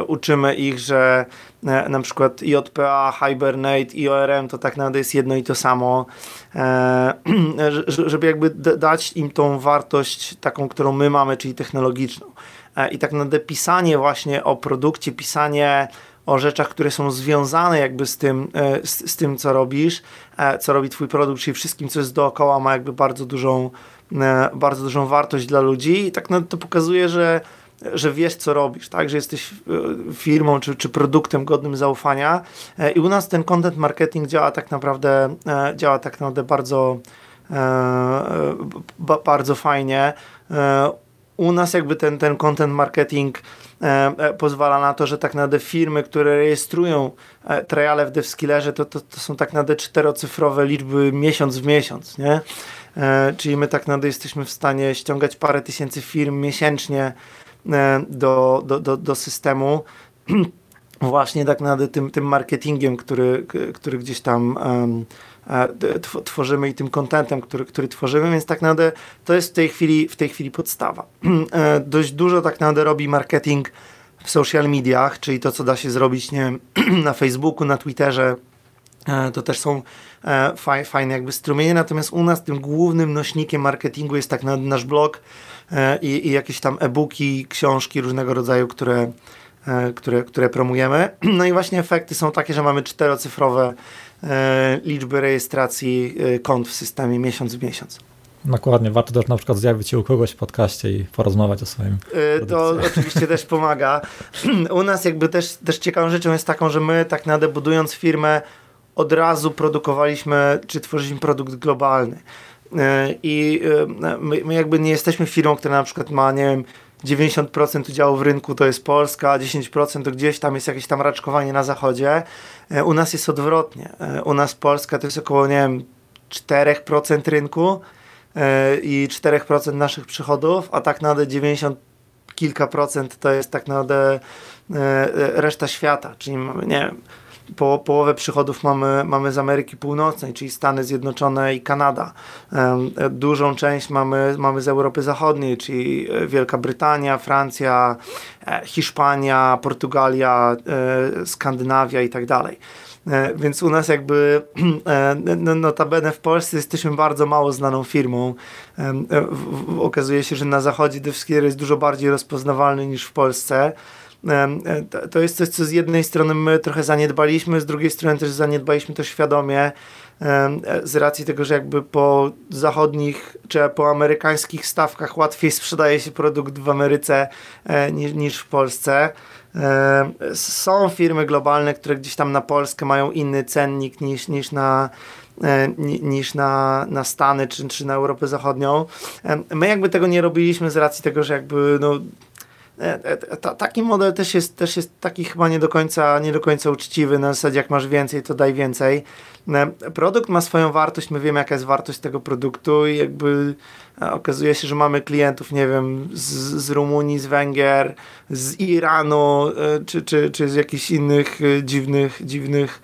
Uczymy ich, że E, na przykład JPA, Hibernate i ORM to tak naprawdę jest jedno i to samo, e, [clears throat] żeby jakby dać im tą wartość taką, którą my mamy, czyli technologiczną. E, I tak naprawdę pisanie właśnie o produkcie, pisanie o rzeczach, które są związane jakby z tym, z, z, tym, co robisz, co robi twój produkt, czyli wszystkim, co jest dookoła, ma jakby bardzo dużą, bardzo dużą wartość dla ludzi i tak naprawdę to pokazuje, że że wiesz, co robisz, tak? że jesteś e, firmą czy, czy produktem godnym zaufania. E, I u nas ten content marketing działa tak naprawdę, e, działa tak naprawdę bardzo, bardzo fajnie. U nas jakby ten, ten content marketing pozwala na to, że tak naprawdę firmy, które rejestrują triale w DevSkillerze, to, to, to są tak naprawdę czterocyfrowe liczby miesiąc w miesiąc, nie? Czyli my tak naprawdę jesteśmy w stanie ściągać parę tysięcy firm miesięcznie E, do, do, do, do systemu [clears throat] właśnie tak naprawdę tym, tym marketingiem, który, który gdzieś tam tworzymy i tym kontentem, który, który tworzymy, więc tak naprawdę to jest w tej chwili, w tej chwili podstawa. [clears throat] E, dość dużo tak naprawdę robi marketing w social mediach, czyli to, co da się zrobić, nie wiem, [clears throat] na Facebooku, na Twitterze, to też są fajne jakby strumienie, natomiast u nas tym głównym nośnikiem marketingu jest tak nasz blog, E, i, i jakieś tam e-booki, książki różnego rodzaju, które, które, które promujemy. [clears throat] No i właśnie efekty są takie, że mamy czterocyfrowe liczby rejestracji kont w systemie miesiąc w miesiąc. Dokładnie, warto też na przykład zjawić się u kogoś w podcaście i porozmawiać o swoim. To oczywiście też [laughs] pomaga. U nas jakby też, też ciekawą rzeczą jest taką, że my tak naprawdę budując firmę od razu produkowaliśmy, czy tworzyliśmy produkt globalny. E, I e, my, my jakby nie jesteśmy firmą, która na przykład ma, nie wiem, 90% udziału w rynku to jest Polska, a 10% to gdzieś tam jest jakieś tam raczkowanie na zachodzie. E, u nas jest odwrotnie. U nas Polska to jest około, nie wiem, 4% rynku i 4% naszych przychodów, a tak naprawdę 90 kilka procent to jest tak naprawdę reszta świata, czyli mamy, nie wiem, po, połowę przychodów mamy, mamy z Ameryki Północnej, czyli Stany Zjednoczone i Kanada. Dużą część mamy, mamy z Europy Zachodniej, czyli e, Wielka Brytania, Francja, e, Hiszpania, Portugalia, e, Skandynawia i tak dalej. Więc u nas jakby [clears throat] no, notabene w Polsce jesteśmy bardzo mało znaną firmą. Okazuje się, że na zachodzie Devskier jest dużo bardziej rozpoznawalny niż w Polsce. E, to jest coś, co z jednej strony my trochę zaniedbaliśmy, z drugiej strony też zaniedbaliśmy to świadomie e, z racji tego, że jakby po zachodnich czy po amerykańskich stawkach łatwiej sprzedaje się produkt w Ameryce e, niż, niż w Polsce. Są firmy globalne, które gdzieś tam na Polskę mają inny cennik niż, niż na niż na, na Stany czy, czy na Europę Zachodnią. My jakby tego nie robiliśmy z racji tego, że jakby no, E, e, taki model też jest, też jest taki chyba nie do, końca, nie do końca uczciwy, na zasadzie jak masz więcej, to daj więcej. E, produkt ma swoją wartość, my wiemy jaka jest wartość tego produktu i jakby okazuje się, że mamy klientów, nie wiem, z, z Rumunii, z Węgier, z Iranu, czy, czy, czy z jakichś innych dziwnych, dziwnych,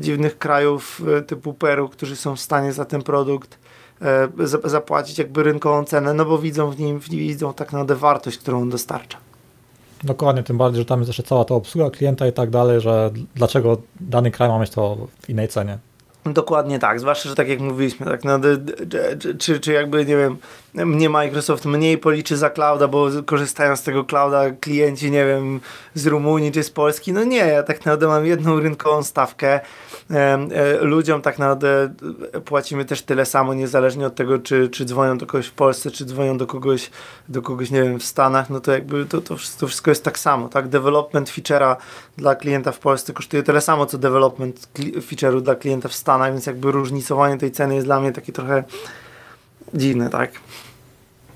dziwnych krajów typu Peru, którzy są w stanie za ten produkt zapłacić jakby rynkową cenę, no bo widzą w nim, widzą tak naprawdę wartość, którą on dostarcza. Dokładnie, tym bardziej, że tam jest jeszcze cała ta obsługa klienta i tak dalej, że dlaczego dany kraj ma mieć to w innej cenie. Dokładnie tak, zwłaszcza, że tak jak mówiliśmy, tak, no, czy, czy jakby, nie wiem, mnie Microsoft mniej policzy za clouda, bo korzystają z tego clouda klienci, nie wiem, z Rumunii czy z Polski. No nie, ja tak naprawdę mam jedną rynkową stawkę. E, ludziom tak naprawdę płacimy też tyle samo, niezależnie od tego, czy, czy dzwonią do kogoś w Polsce, czy dzwonią do kogoś, do kogoś, nie wiem, w Stanach, no to jakby to, to, to wszystko jest tak samo, tak? Development feature'a dla klienta w Polsce kosztuje tyle samo, co development feature'u dla klienta w Stanach, więc jakby różnicowanie tej ceny jest dla mnie takie trochę dziwne, tak?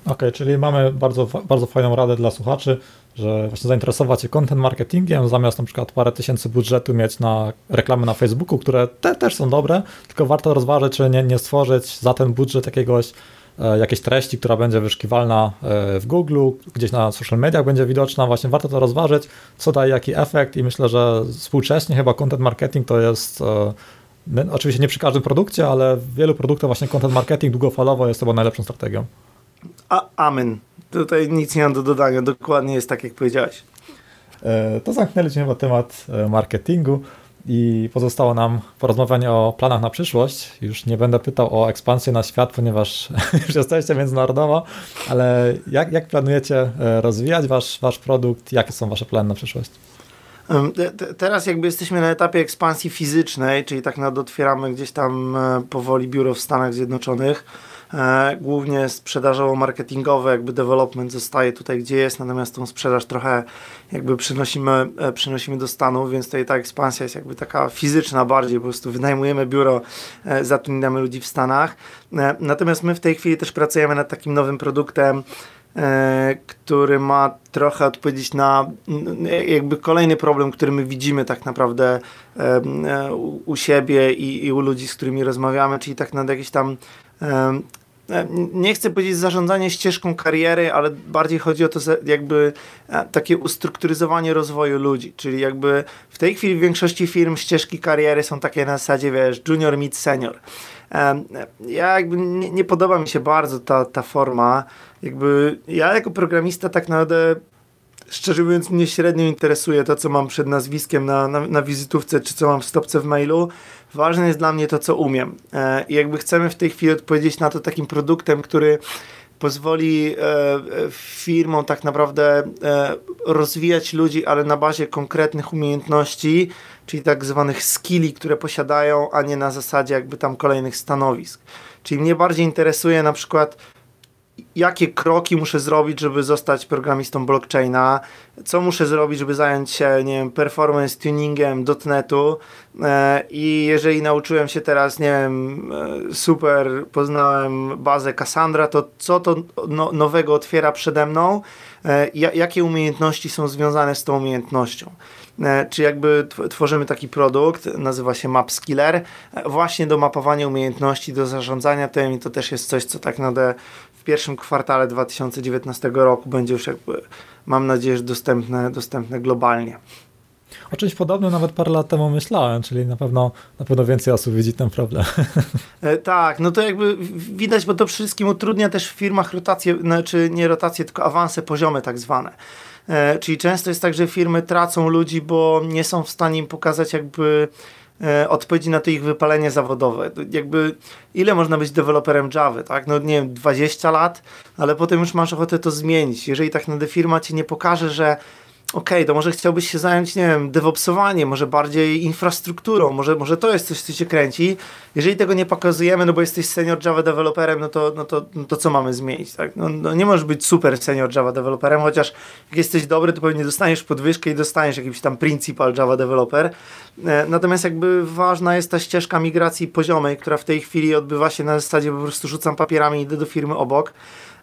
Okej, okay, czyli mamy bardzo, bardzo fajną radę dla słuchaczy, że właśnie zainteresować się content marketingiem, zamiast na przykład parę tysięcy budżetu mieć na reklamy na Facebooku, które te też są dobre, tylko warto rozważyć, czy nie, nie stworzyć za ten budżet jakiegoś e, jakiejś treści, która będzie wyszukiwalna e, w Google, gdzieś na social mediach będzie widoczna, właśnie warto to rozważyć, co daje jaki efekt i myślę, że współcześnie chyba content marketing to jest e, oczywiście nie przy każdym produkcie, ale w wielu produktach właśnie content marketing długofalowo jest chyba najlepszą strategią. A, amen. Tutaj nic nie mam do dodania, dokładnie jest tak, jak powiedziałeś. E, to zamknęliśmy chyba temat e, marketingu i pozostało nam porozmawianie o planach na przyszłość. Już nie będę pytał o ekspansję na świat, ponieważ [laughs] już jesteście międzynarodowo, ale jak, jak planujecie e, rozwijać wasz, wasz produkt? Jakie są wasze plany na przyszłość? Teraz jakby jesteśmy na etapie ekspansji fizycznej, czyli tak naprawdę otwieramy gdzieś tam powoli biuro w Stanach Zjednoczonych E, głównie sprzedażowo-marketingowe, jakby development zostaje tutaj, gdzie jest, natomiast tą sprzedaż trochę jakby przenosimy, e, przenosimy do Stanów, więc tutaj ta ekspansja jest jakby taka fizyczna bardziej, po prostu wynajmujemy biuro, e, zatrudniamy ludzi w Stanach. Natomiast my w tej chwili też pracujemy nad takim nowym produktem, który ma trochę odpowiedzieć na jakby kolejny problem, który my widzimy tak naprawdę u siebie i, i u ludzi, z którymi rozmawiamy, czyli tak nad jakieś tam nie chcę powiedzieć zarządzanie ścieżką kariery, ale bardziej chodzi o to jakby e, takie ustrukturyzowanie rozwoju ludzi, czyli jakby w tej chwili w większości firm ścieżki kariery są takie na zasadzie, wiesz, junior, mid, senior. Ja jakby nie, nie podoba mi się bardzo ta, ta forma, jakby ja jako programista tak naprawdę szczerze mówiąc, mnie średnio interesuje to, co mam przed nazwiskiem na, na, na wizytówce, czy co mam w stopce w mailu. Ważne jest dla mnie to, co umiem. E, I jakby chcemy w tej chwili odpowiedzieć na to takim produktem, który pozwoli e, e firmom tak naprawdę rozwijać ludzi, ale na bazie konkretnych umiejętności, czyli tak zwanych skilli, które posiadają, a nie na zasadzie jakby tam kolejnych stanowisk. Czyli mnie bardziej interesuje na przykład jakie kroki muszę zrobić, żeby zostać programistą blockchaina, co muszę zrobić, żeby zająć się, nie wiem, performance tuningiem dotnetu? E, i jeżeli nauczyłem się teraz, nie wiem, e, super, poznałem bazę Cassandra, to co to no, nowego otwiera przede mną, e, jakie umiejętności są związane z tą umiejętnością. Czy jakby tworzymy taki produkt, nazywa się MapSkiller, właśnie do mapowania umiejętności, do zarządzania tym i to też jest coś, co tak naprawdę pierwszym kwartale 2019 roku będzie już jakby, mam nadzieję, że dostępne, dostępne globalnie. O czymś podobnym nawet parę lat temu myślałem, czyli na pewno, na pewno więcej osób widzi ten problem. E, tak, no to jakby widać, bo to przede wszystkim utrudnia też w firmach rotację, znaczy nie rotację, tylko awanse poziome tak zwane. E, czyli często jest tak, że firmy tracą ludzi, bo nie są w stanie im pokazać jakby odpowiedzi na to ich wypalenie zawodowe. Jakby ile można być deweloperem Java, tak? No nie wiem, 20 lat, ale potem już masz ochotę to zmienić. Jeżeli tak naprawdę firma ci nie pokaże, że okej, okay, to może chciałbyś się zająć, nie wiem, DevOpsowaniem, może bardziej infrastrukturą, może, może to jest coś, co cię kręci. Jeżeli tego nie pokazujemy, no bo jesteś senior Java developerem, no to, no to, no to co mamy zmienić, tak? No, no nie możesz być super senior Java developerem, chociaż jak jesteś dobry, to pewnie dostaniesz podwyżkę i dostaniesz jakiś tam principal Java developer. E, natomiast jakby ważna jest ta ścieżka migracji poziomej, która w tej chwili odbywa się na zasadzie po prostu rzucam papierami i idę do firmy obok.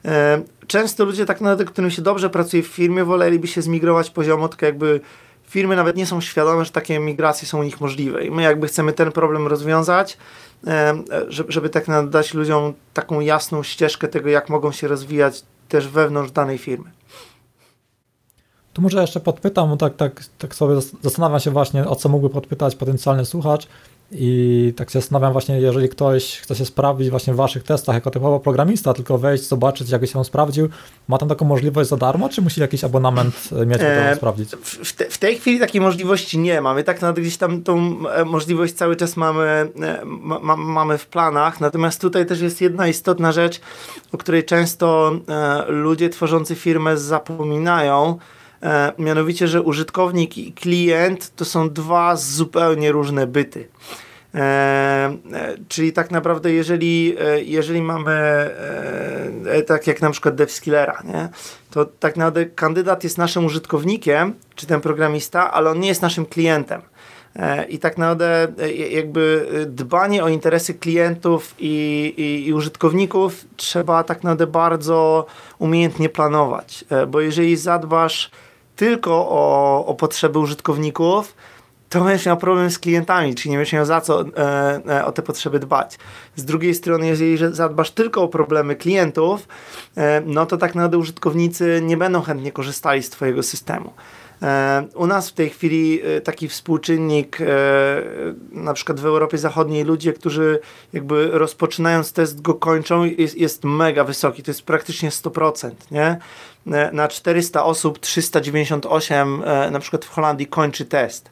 E, często ludzie tak naprawdę, którym się dobrze pracuje w firmie, woleliby się zmigrować poziomo, tylko jakby firmy nawet nie są świadome, że takie migracje są u nich możliwe. I my jakby chcemy ten problem rozwiązać, e, żeby tak naprawdę dać ludziom taką jasną ścieżkę tego, jak mogą się rozwijać też wewnątrz danej firmy. Tu może jeszcze podpytam, tak, tak, tak sobie zastanawiam się właśnie, o co mógłby podpytać potencjalny słuchacz. I tak się zastanawiam właśnie, jeżeli ktoś chce się sprawdzić właśnie w waszych testach jako typowo programista, tylko wejść, zobaczyć, jak się on sprawdził, ma tam taką możliwość za darmo, czy musi jakiś abonament mieć, żeby to e, sprawdzić? W, te, w, tej chwili takiej możliwości nie ma. My tak naprawdę gdzieś tam tą e, możliwość cały czas mamy, e, ma, mamy w planach, natomiast tutaj też jest jedna istotna rzecz, o której często e, ludzie tworzący firmę zapominają, E, mianowicie, że użytkownik i klient to są dwa zupełnie różne byty. E, e, czyli tak naprawdę, jeżeli, e, jeżeli mamy e, tak jak na przykład DevSkillera, nie? to tak naprawdę kandydat jest naszym użytkownikiem, czy ten programista, ale on nie jest naszym klientem. E, I tak naprawdę jakby dbanie o interesy klientów i, i, i, użytkowników trzeba tak naprawdę bardzo umiejętnie planować, bo jeżeli zadbasz tylko o, o potrzeby użytkowników, to będziesz miał problem z klientami, czyli nie będziesz miał za co e, e, o te potrzeby dbać. Z drugiej strony, jeżeli zadbasz tylko o problemy klientów, e, no to tak naprawdę użytkownicy nie będą chętnie korzystali z Twojego systemu. E, u nas w tej chwili e, taki współczynnik, e, na przykład w Europie Zachodniej, ludzie, którzy jakby rozpoczynając test go kończą, jest, jest mega wysoki, to jest praktycznie 100%, nie? Na 400 osób 398 na przykład w Holandii kończy test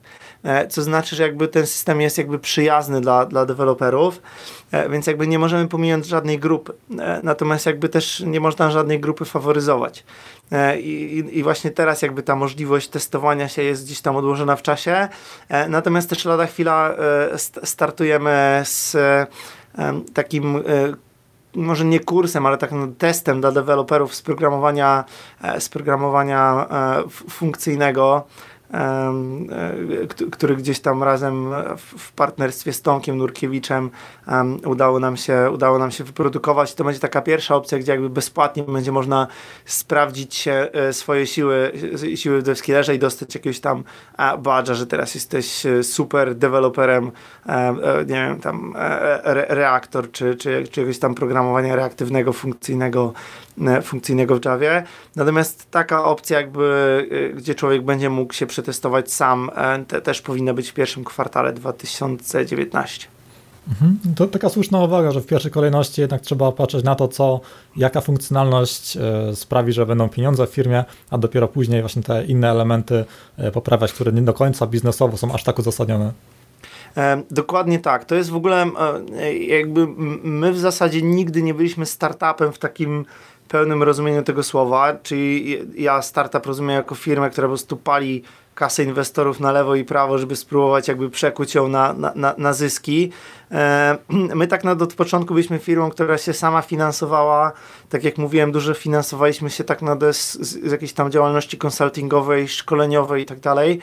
co znaczy, że jakby ten system jest jakby przyjazny dla, dla deweloperów, więc jakby nie możemy pominąć żadnej grupy. Natomiast jakby też nie można żadnej grupy faworyzować. E, I, I, właśnie teraz jakby ta możliwość testowania się jest gdzieś tam odłożona w czasie. E, natomiast też lada chwila e, startujemy z takim może nie kursem, ale takim testem dla deweloperów z programowania, z programowania funkcyjnego E, który gdzieś tam razem w partnerstwie z Tomkiem Nurkiewiczem udało nam się, udało nam się wyprodukować. To będzie taka pierwsza opcja, gdzie jakby bezpłatnie będzie można sprawdzić e, swoje siły, siły w DevSkillerze i dostać jakiegoś tam badża, że teraz jesteś e, super deweloperem, nie wiem, tam reaktor, czy, czy, czy jakiegoś tam programowania reaktywnego, funkcyjnego, funkcyjnego w Javie. Natomiast taka opcja jakby, gdzie człowiek będzie mógł się przetestować sam, e, te, też powinna być w pierwszym kwartale 2019. Mhm. To taka słuszna uwaga, że w pierwszej kolejności jednak trzeba patrzeć na to, co, jaka funkcjonalność e, sprawi, że będą pieniądze w firmie, a dopiero później właśnie te inne elementy e, poprawiać, które nie do końca biznesowo są aż tak uzasadnione. dokładnie tak. To jest w ogóle jakby my w zasadzie nigdy nie byliśmy startupem w takim pełnym rozumieniu tego słowa, czyli ja startup rozumiem jako firmę, która po prostu pali kasę inwestorów na lewo i prawo, żeby spróbować jakby przekuć ją na, na, na zyski. E, [clears throat] my tak na od początku byliśmy firmą, która się sama finansowała. Tak jak mówiłem, dużo finansowaliśmy się tak na z, z jakiejś tam działalności konsultingowej, szkoleniowej i tak dalej.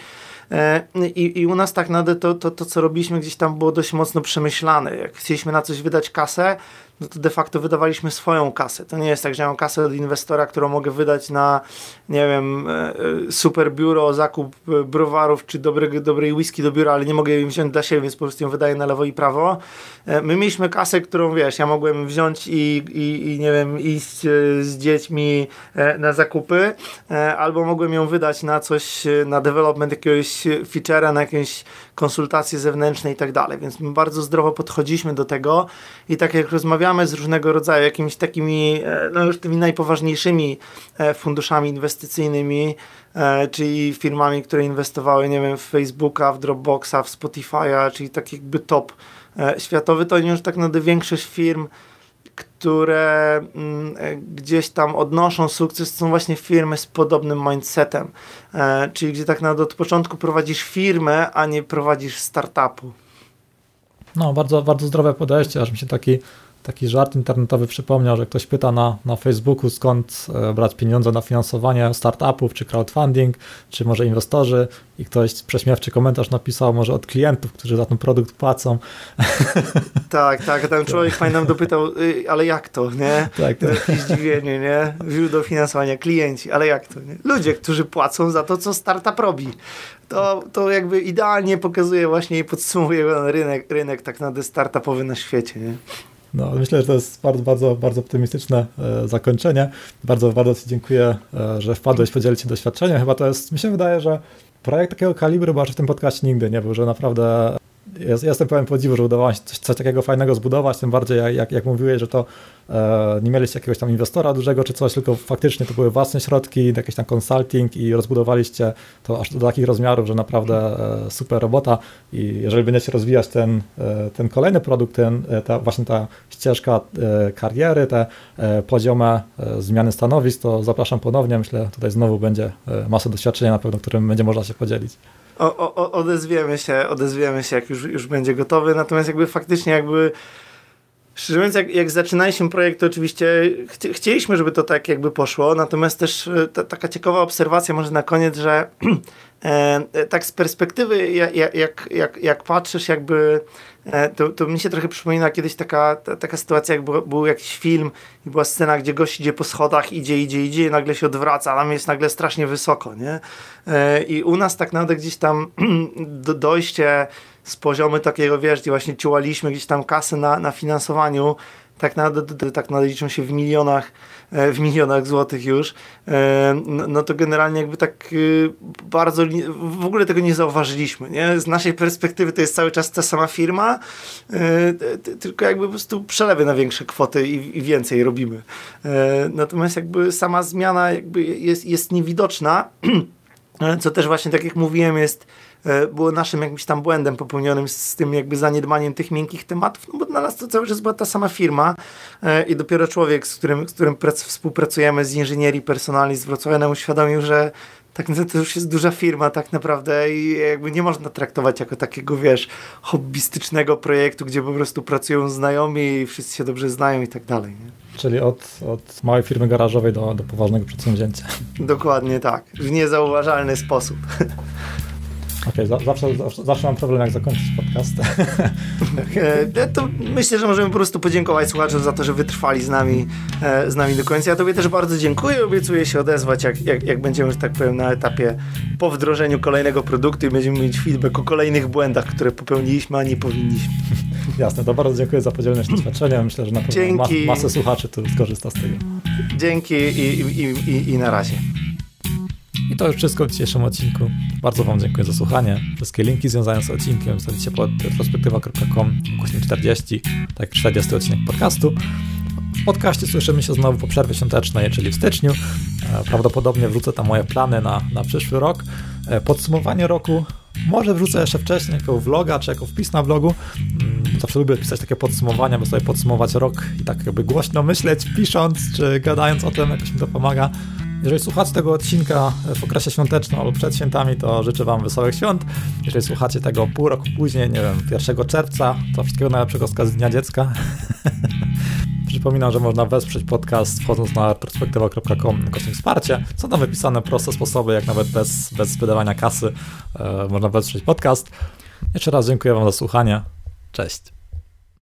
E, I, I u nas tak naprawdę to, to, to, co robiliśmy gdzieś tam było dość mocno przemyślane. Jak chcieliśmy na coś wydać kasę, no to de facto wydawaliśmy swoją kasę. To nie jest tak, że mam kasę od inwestora, którą mogę wydać na, nie wiem, e, e, super biuro, zakup browarów czy dobry, dobrej whisky do biura, ale nie mogę jej wziąć dla siebie, więc po prostu ją wydaję na lewo i prawo. My mieliśmy kasę, którą wiesz, ja mogłem wziąć i, i, i nie wiem, iść z dziećmi na zakupy, albo mogłem ją wydać na coś, na development jakiegoś feature'a, na jakieś konsultacje zewnętrzne i tak dalej. Więc my bardzo zdrowo podchodziliśmy do tego i tak jak rozmawiamy z różnego rodzaju jakimiś takimi, e, no już tymi najpoważniejszymi e, funduszami inwestycyjnymi, e, czyli firmami, które inwestowały, nie wiem, w Facebooka, w Dropboxa, w Spotify'a, czyli tak jakby top światowy, to już tak naprawdę większość firm które mm, gdzieś tam odnoszą sukces, są właśnie firmy z podobnym mindsetem. Czyli gdzie tak naprawdę od początku prowadzisz firmę, a nie prowadzisz startupu. No, bardzo, bardzo zdrowe podejście, aż mi się taki taki żart internetowy przypomniał, że ktoś pyta na, na Facebooku, skąd e, brać pieniądze na finansowanie startupów, czy crowdfunding, czy może inwestorzy i ktoś prześmiewczy komentarz napisał, może od klientów, którzy za ten produkt płacą. [laughs] Tak, tak, ten człowiek nam dopytał, y, ale jak to, nie? Tak, tak. Jakieś zdziwienie, nie? Źródło finansowania, klienci, ale jak to, nie? Ludzie, którzy płacą za to, co startup robi. To, to jakby idealnie pokazuje właśnie i podsumowuje rynek, rynek tak naprawdę startupowy na świecie, nie? No, myślę, że to jest bardzo, bardzo, bardzo optymistyczne e, zakończenie. Bardzo, bardzo Ci dziękuję, e, że wpadłeś podzielić się doświadczeniem. Chyba to jest, mi się wydaje, że projekt takiego kalibru bo w tym podcaście nigdy nie był, że naprawdę jest, jestem pełen podziwu, że udało się coś, coś takiego fajnego zbudować, tym bardziej jak, jak, mówiłeś, że to e, nie mieliście jakiegoś tam inwestora dużego czy coś, tylko faktycznie to były własne środki, jakiś tam consulting i rozbudowaliście to aż do takich rozmiarów, że naprawdę e, super robota. I jeżeli będziecie rozwijać ten, e, ten kolejny produkt, ten, e, ta, właśnie ta ścieżka e, kariery, te e, poziome zmiany stanowisk, to zapraszam ponownie, myślę, tutaj znowu będzie masa doświadczenia na pewno, którym będzie można się podzielić o, o, odezwiemy się, odezwiemy się, jak już, już będzie gotowy. Natomiast jakby faktycznie jakby Szczerze mówiąc, jak, jak zaczynaliśmy projekt, to oczywiście chci, chcieliśmy, żeby to tak jakby poszło, natomiast też e, ta, taka ciekawa obserwacja może na koniec, że [clears throat] tak z perspektywy, jak, jak, jak, jak patrzysz jakby E, to, to mi się trochę przypomina kiedyś taka, ta, taka sytuacja, jak był, był, jakiś film i była scena, gdzie gość idzie po schodach, idzie, idzie, idzie i nagle się odwraca, a tam jest nagle strasznie wysoko, nie? E, I u nas tak naprawdę gdzieś tam [clears throat] do, dojście z poziomu takiego, wiesz, gdzie właśnie ciułaliśmy gdzieś tam kasy na, na finansowaniu, tak naprawdę, tak naprawdę liczą się w milionach E, w milionach złotych już, e, no, no to generalnie jakby tak y, bardzo w ogóle tego nie zauważyliśmy. Nie? Z naszej perspektywy to jest cały czas ta sama firma, e, tylko jakby po prostu przelewy na większe kwoty i, i więcej robimy. Natomiast jakby sama zmiana jakby jest, jest niewidoczna, [clears throat] co też właśnie tak jak mówiłem jest E, było naszym jakimś tam błędem popełnionym z tym jakby zaniedbaniem tych miękkich tematów, no bo dla nas to cały czas była ta sama firma e, i dopiero człowiek, z którym, z którym współpracujemy z inżynierii personalnej z Wrocławia nam uświadomił, że tak to już jest duża firma tak naprawdę i jakby nie można traktować jako takiego, wiesz, hobbystycznego projektu, gdzie po prostu pracują znajomi i wszyscy się dobrze znają i tak dalej. Nie? Czyli od, od małej firmy garażowej do, do poważnego przedsięwzięcia. Dokładnie tak, w niezauważalny sposób. Okej, okay, zawsze, zawsze, zawsze, mam problem, jak zakończyć podcast. [laughs] E, to myślę, że możemy po prostu podziękować słuchaczom za to, że wytrwali z nami, e, z nami do końca. Ja Tobie też bardzo dziękuję. Obiecuję się odezwać, jak, jak, jak będziemy, że tak powiem, na etapie po wdrożeniu kolejnego produktu i będziemy mieć feedback o kolejnych błędach, które popełniliśmy, a nie powinniśmy. [laughs] Jasne, to bardzo dziękuję za podzielenie się [clears throat] doświadczeniem. Myślę, że na pewno mas, masę słuchaczy tu skorzysta z tego. Dzięki i, i, i, i na razie. I to już wszystko w dzisiejszym odcinku. Bardzo Wam dziękuję za słuchanie. Wszystkie linki związane z odcinkiem znajdziecie pod retrospektywa.com 40, tak 40 odcinek podcastu. W podcaście słyszymy się znowu po przerwie świątecznej, czyli w styczniu. E, prawdopodobnie wrócę tam moje plany na, na przyszły rok. E, podsumowanie roku może wrzucę jeszcze wcześniej jako vloga, czy jako wpis na vlogu. Mm, Zawsze lubię pisać takie podsumowania, by sobie podsumować rok i tak jakby głośno myśleć, pisząc czy gadając o tym, jakoś mi to pomaga. Jeżeli słuchacie tego odcinka w okresie świątecznym albo przed świętami, to życzę Wam wesołych świąt. Jeżeli słuchacie tego pół roku później, nie wiem, 1 czerwca, to wszystkiego najlepszego z Dnia Dziecka. [laughs] Przypominam, że można wesprzeć podcast wchodząc na perspektywa.com kośnik wsparcie. Są tam wypisane proste sposoby, jak nawet bez, bez wydawania kasy e, można wesprzeć podcast. Jeszcze raz dziękuję Wam za słuchanie. Cześć.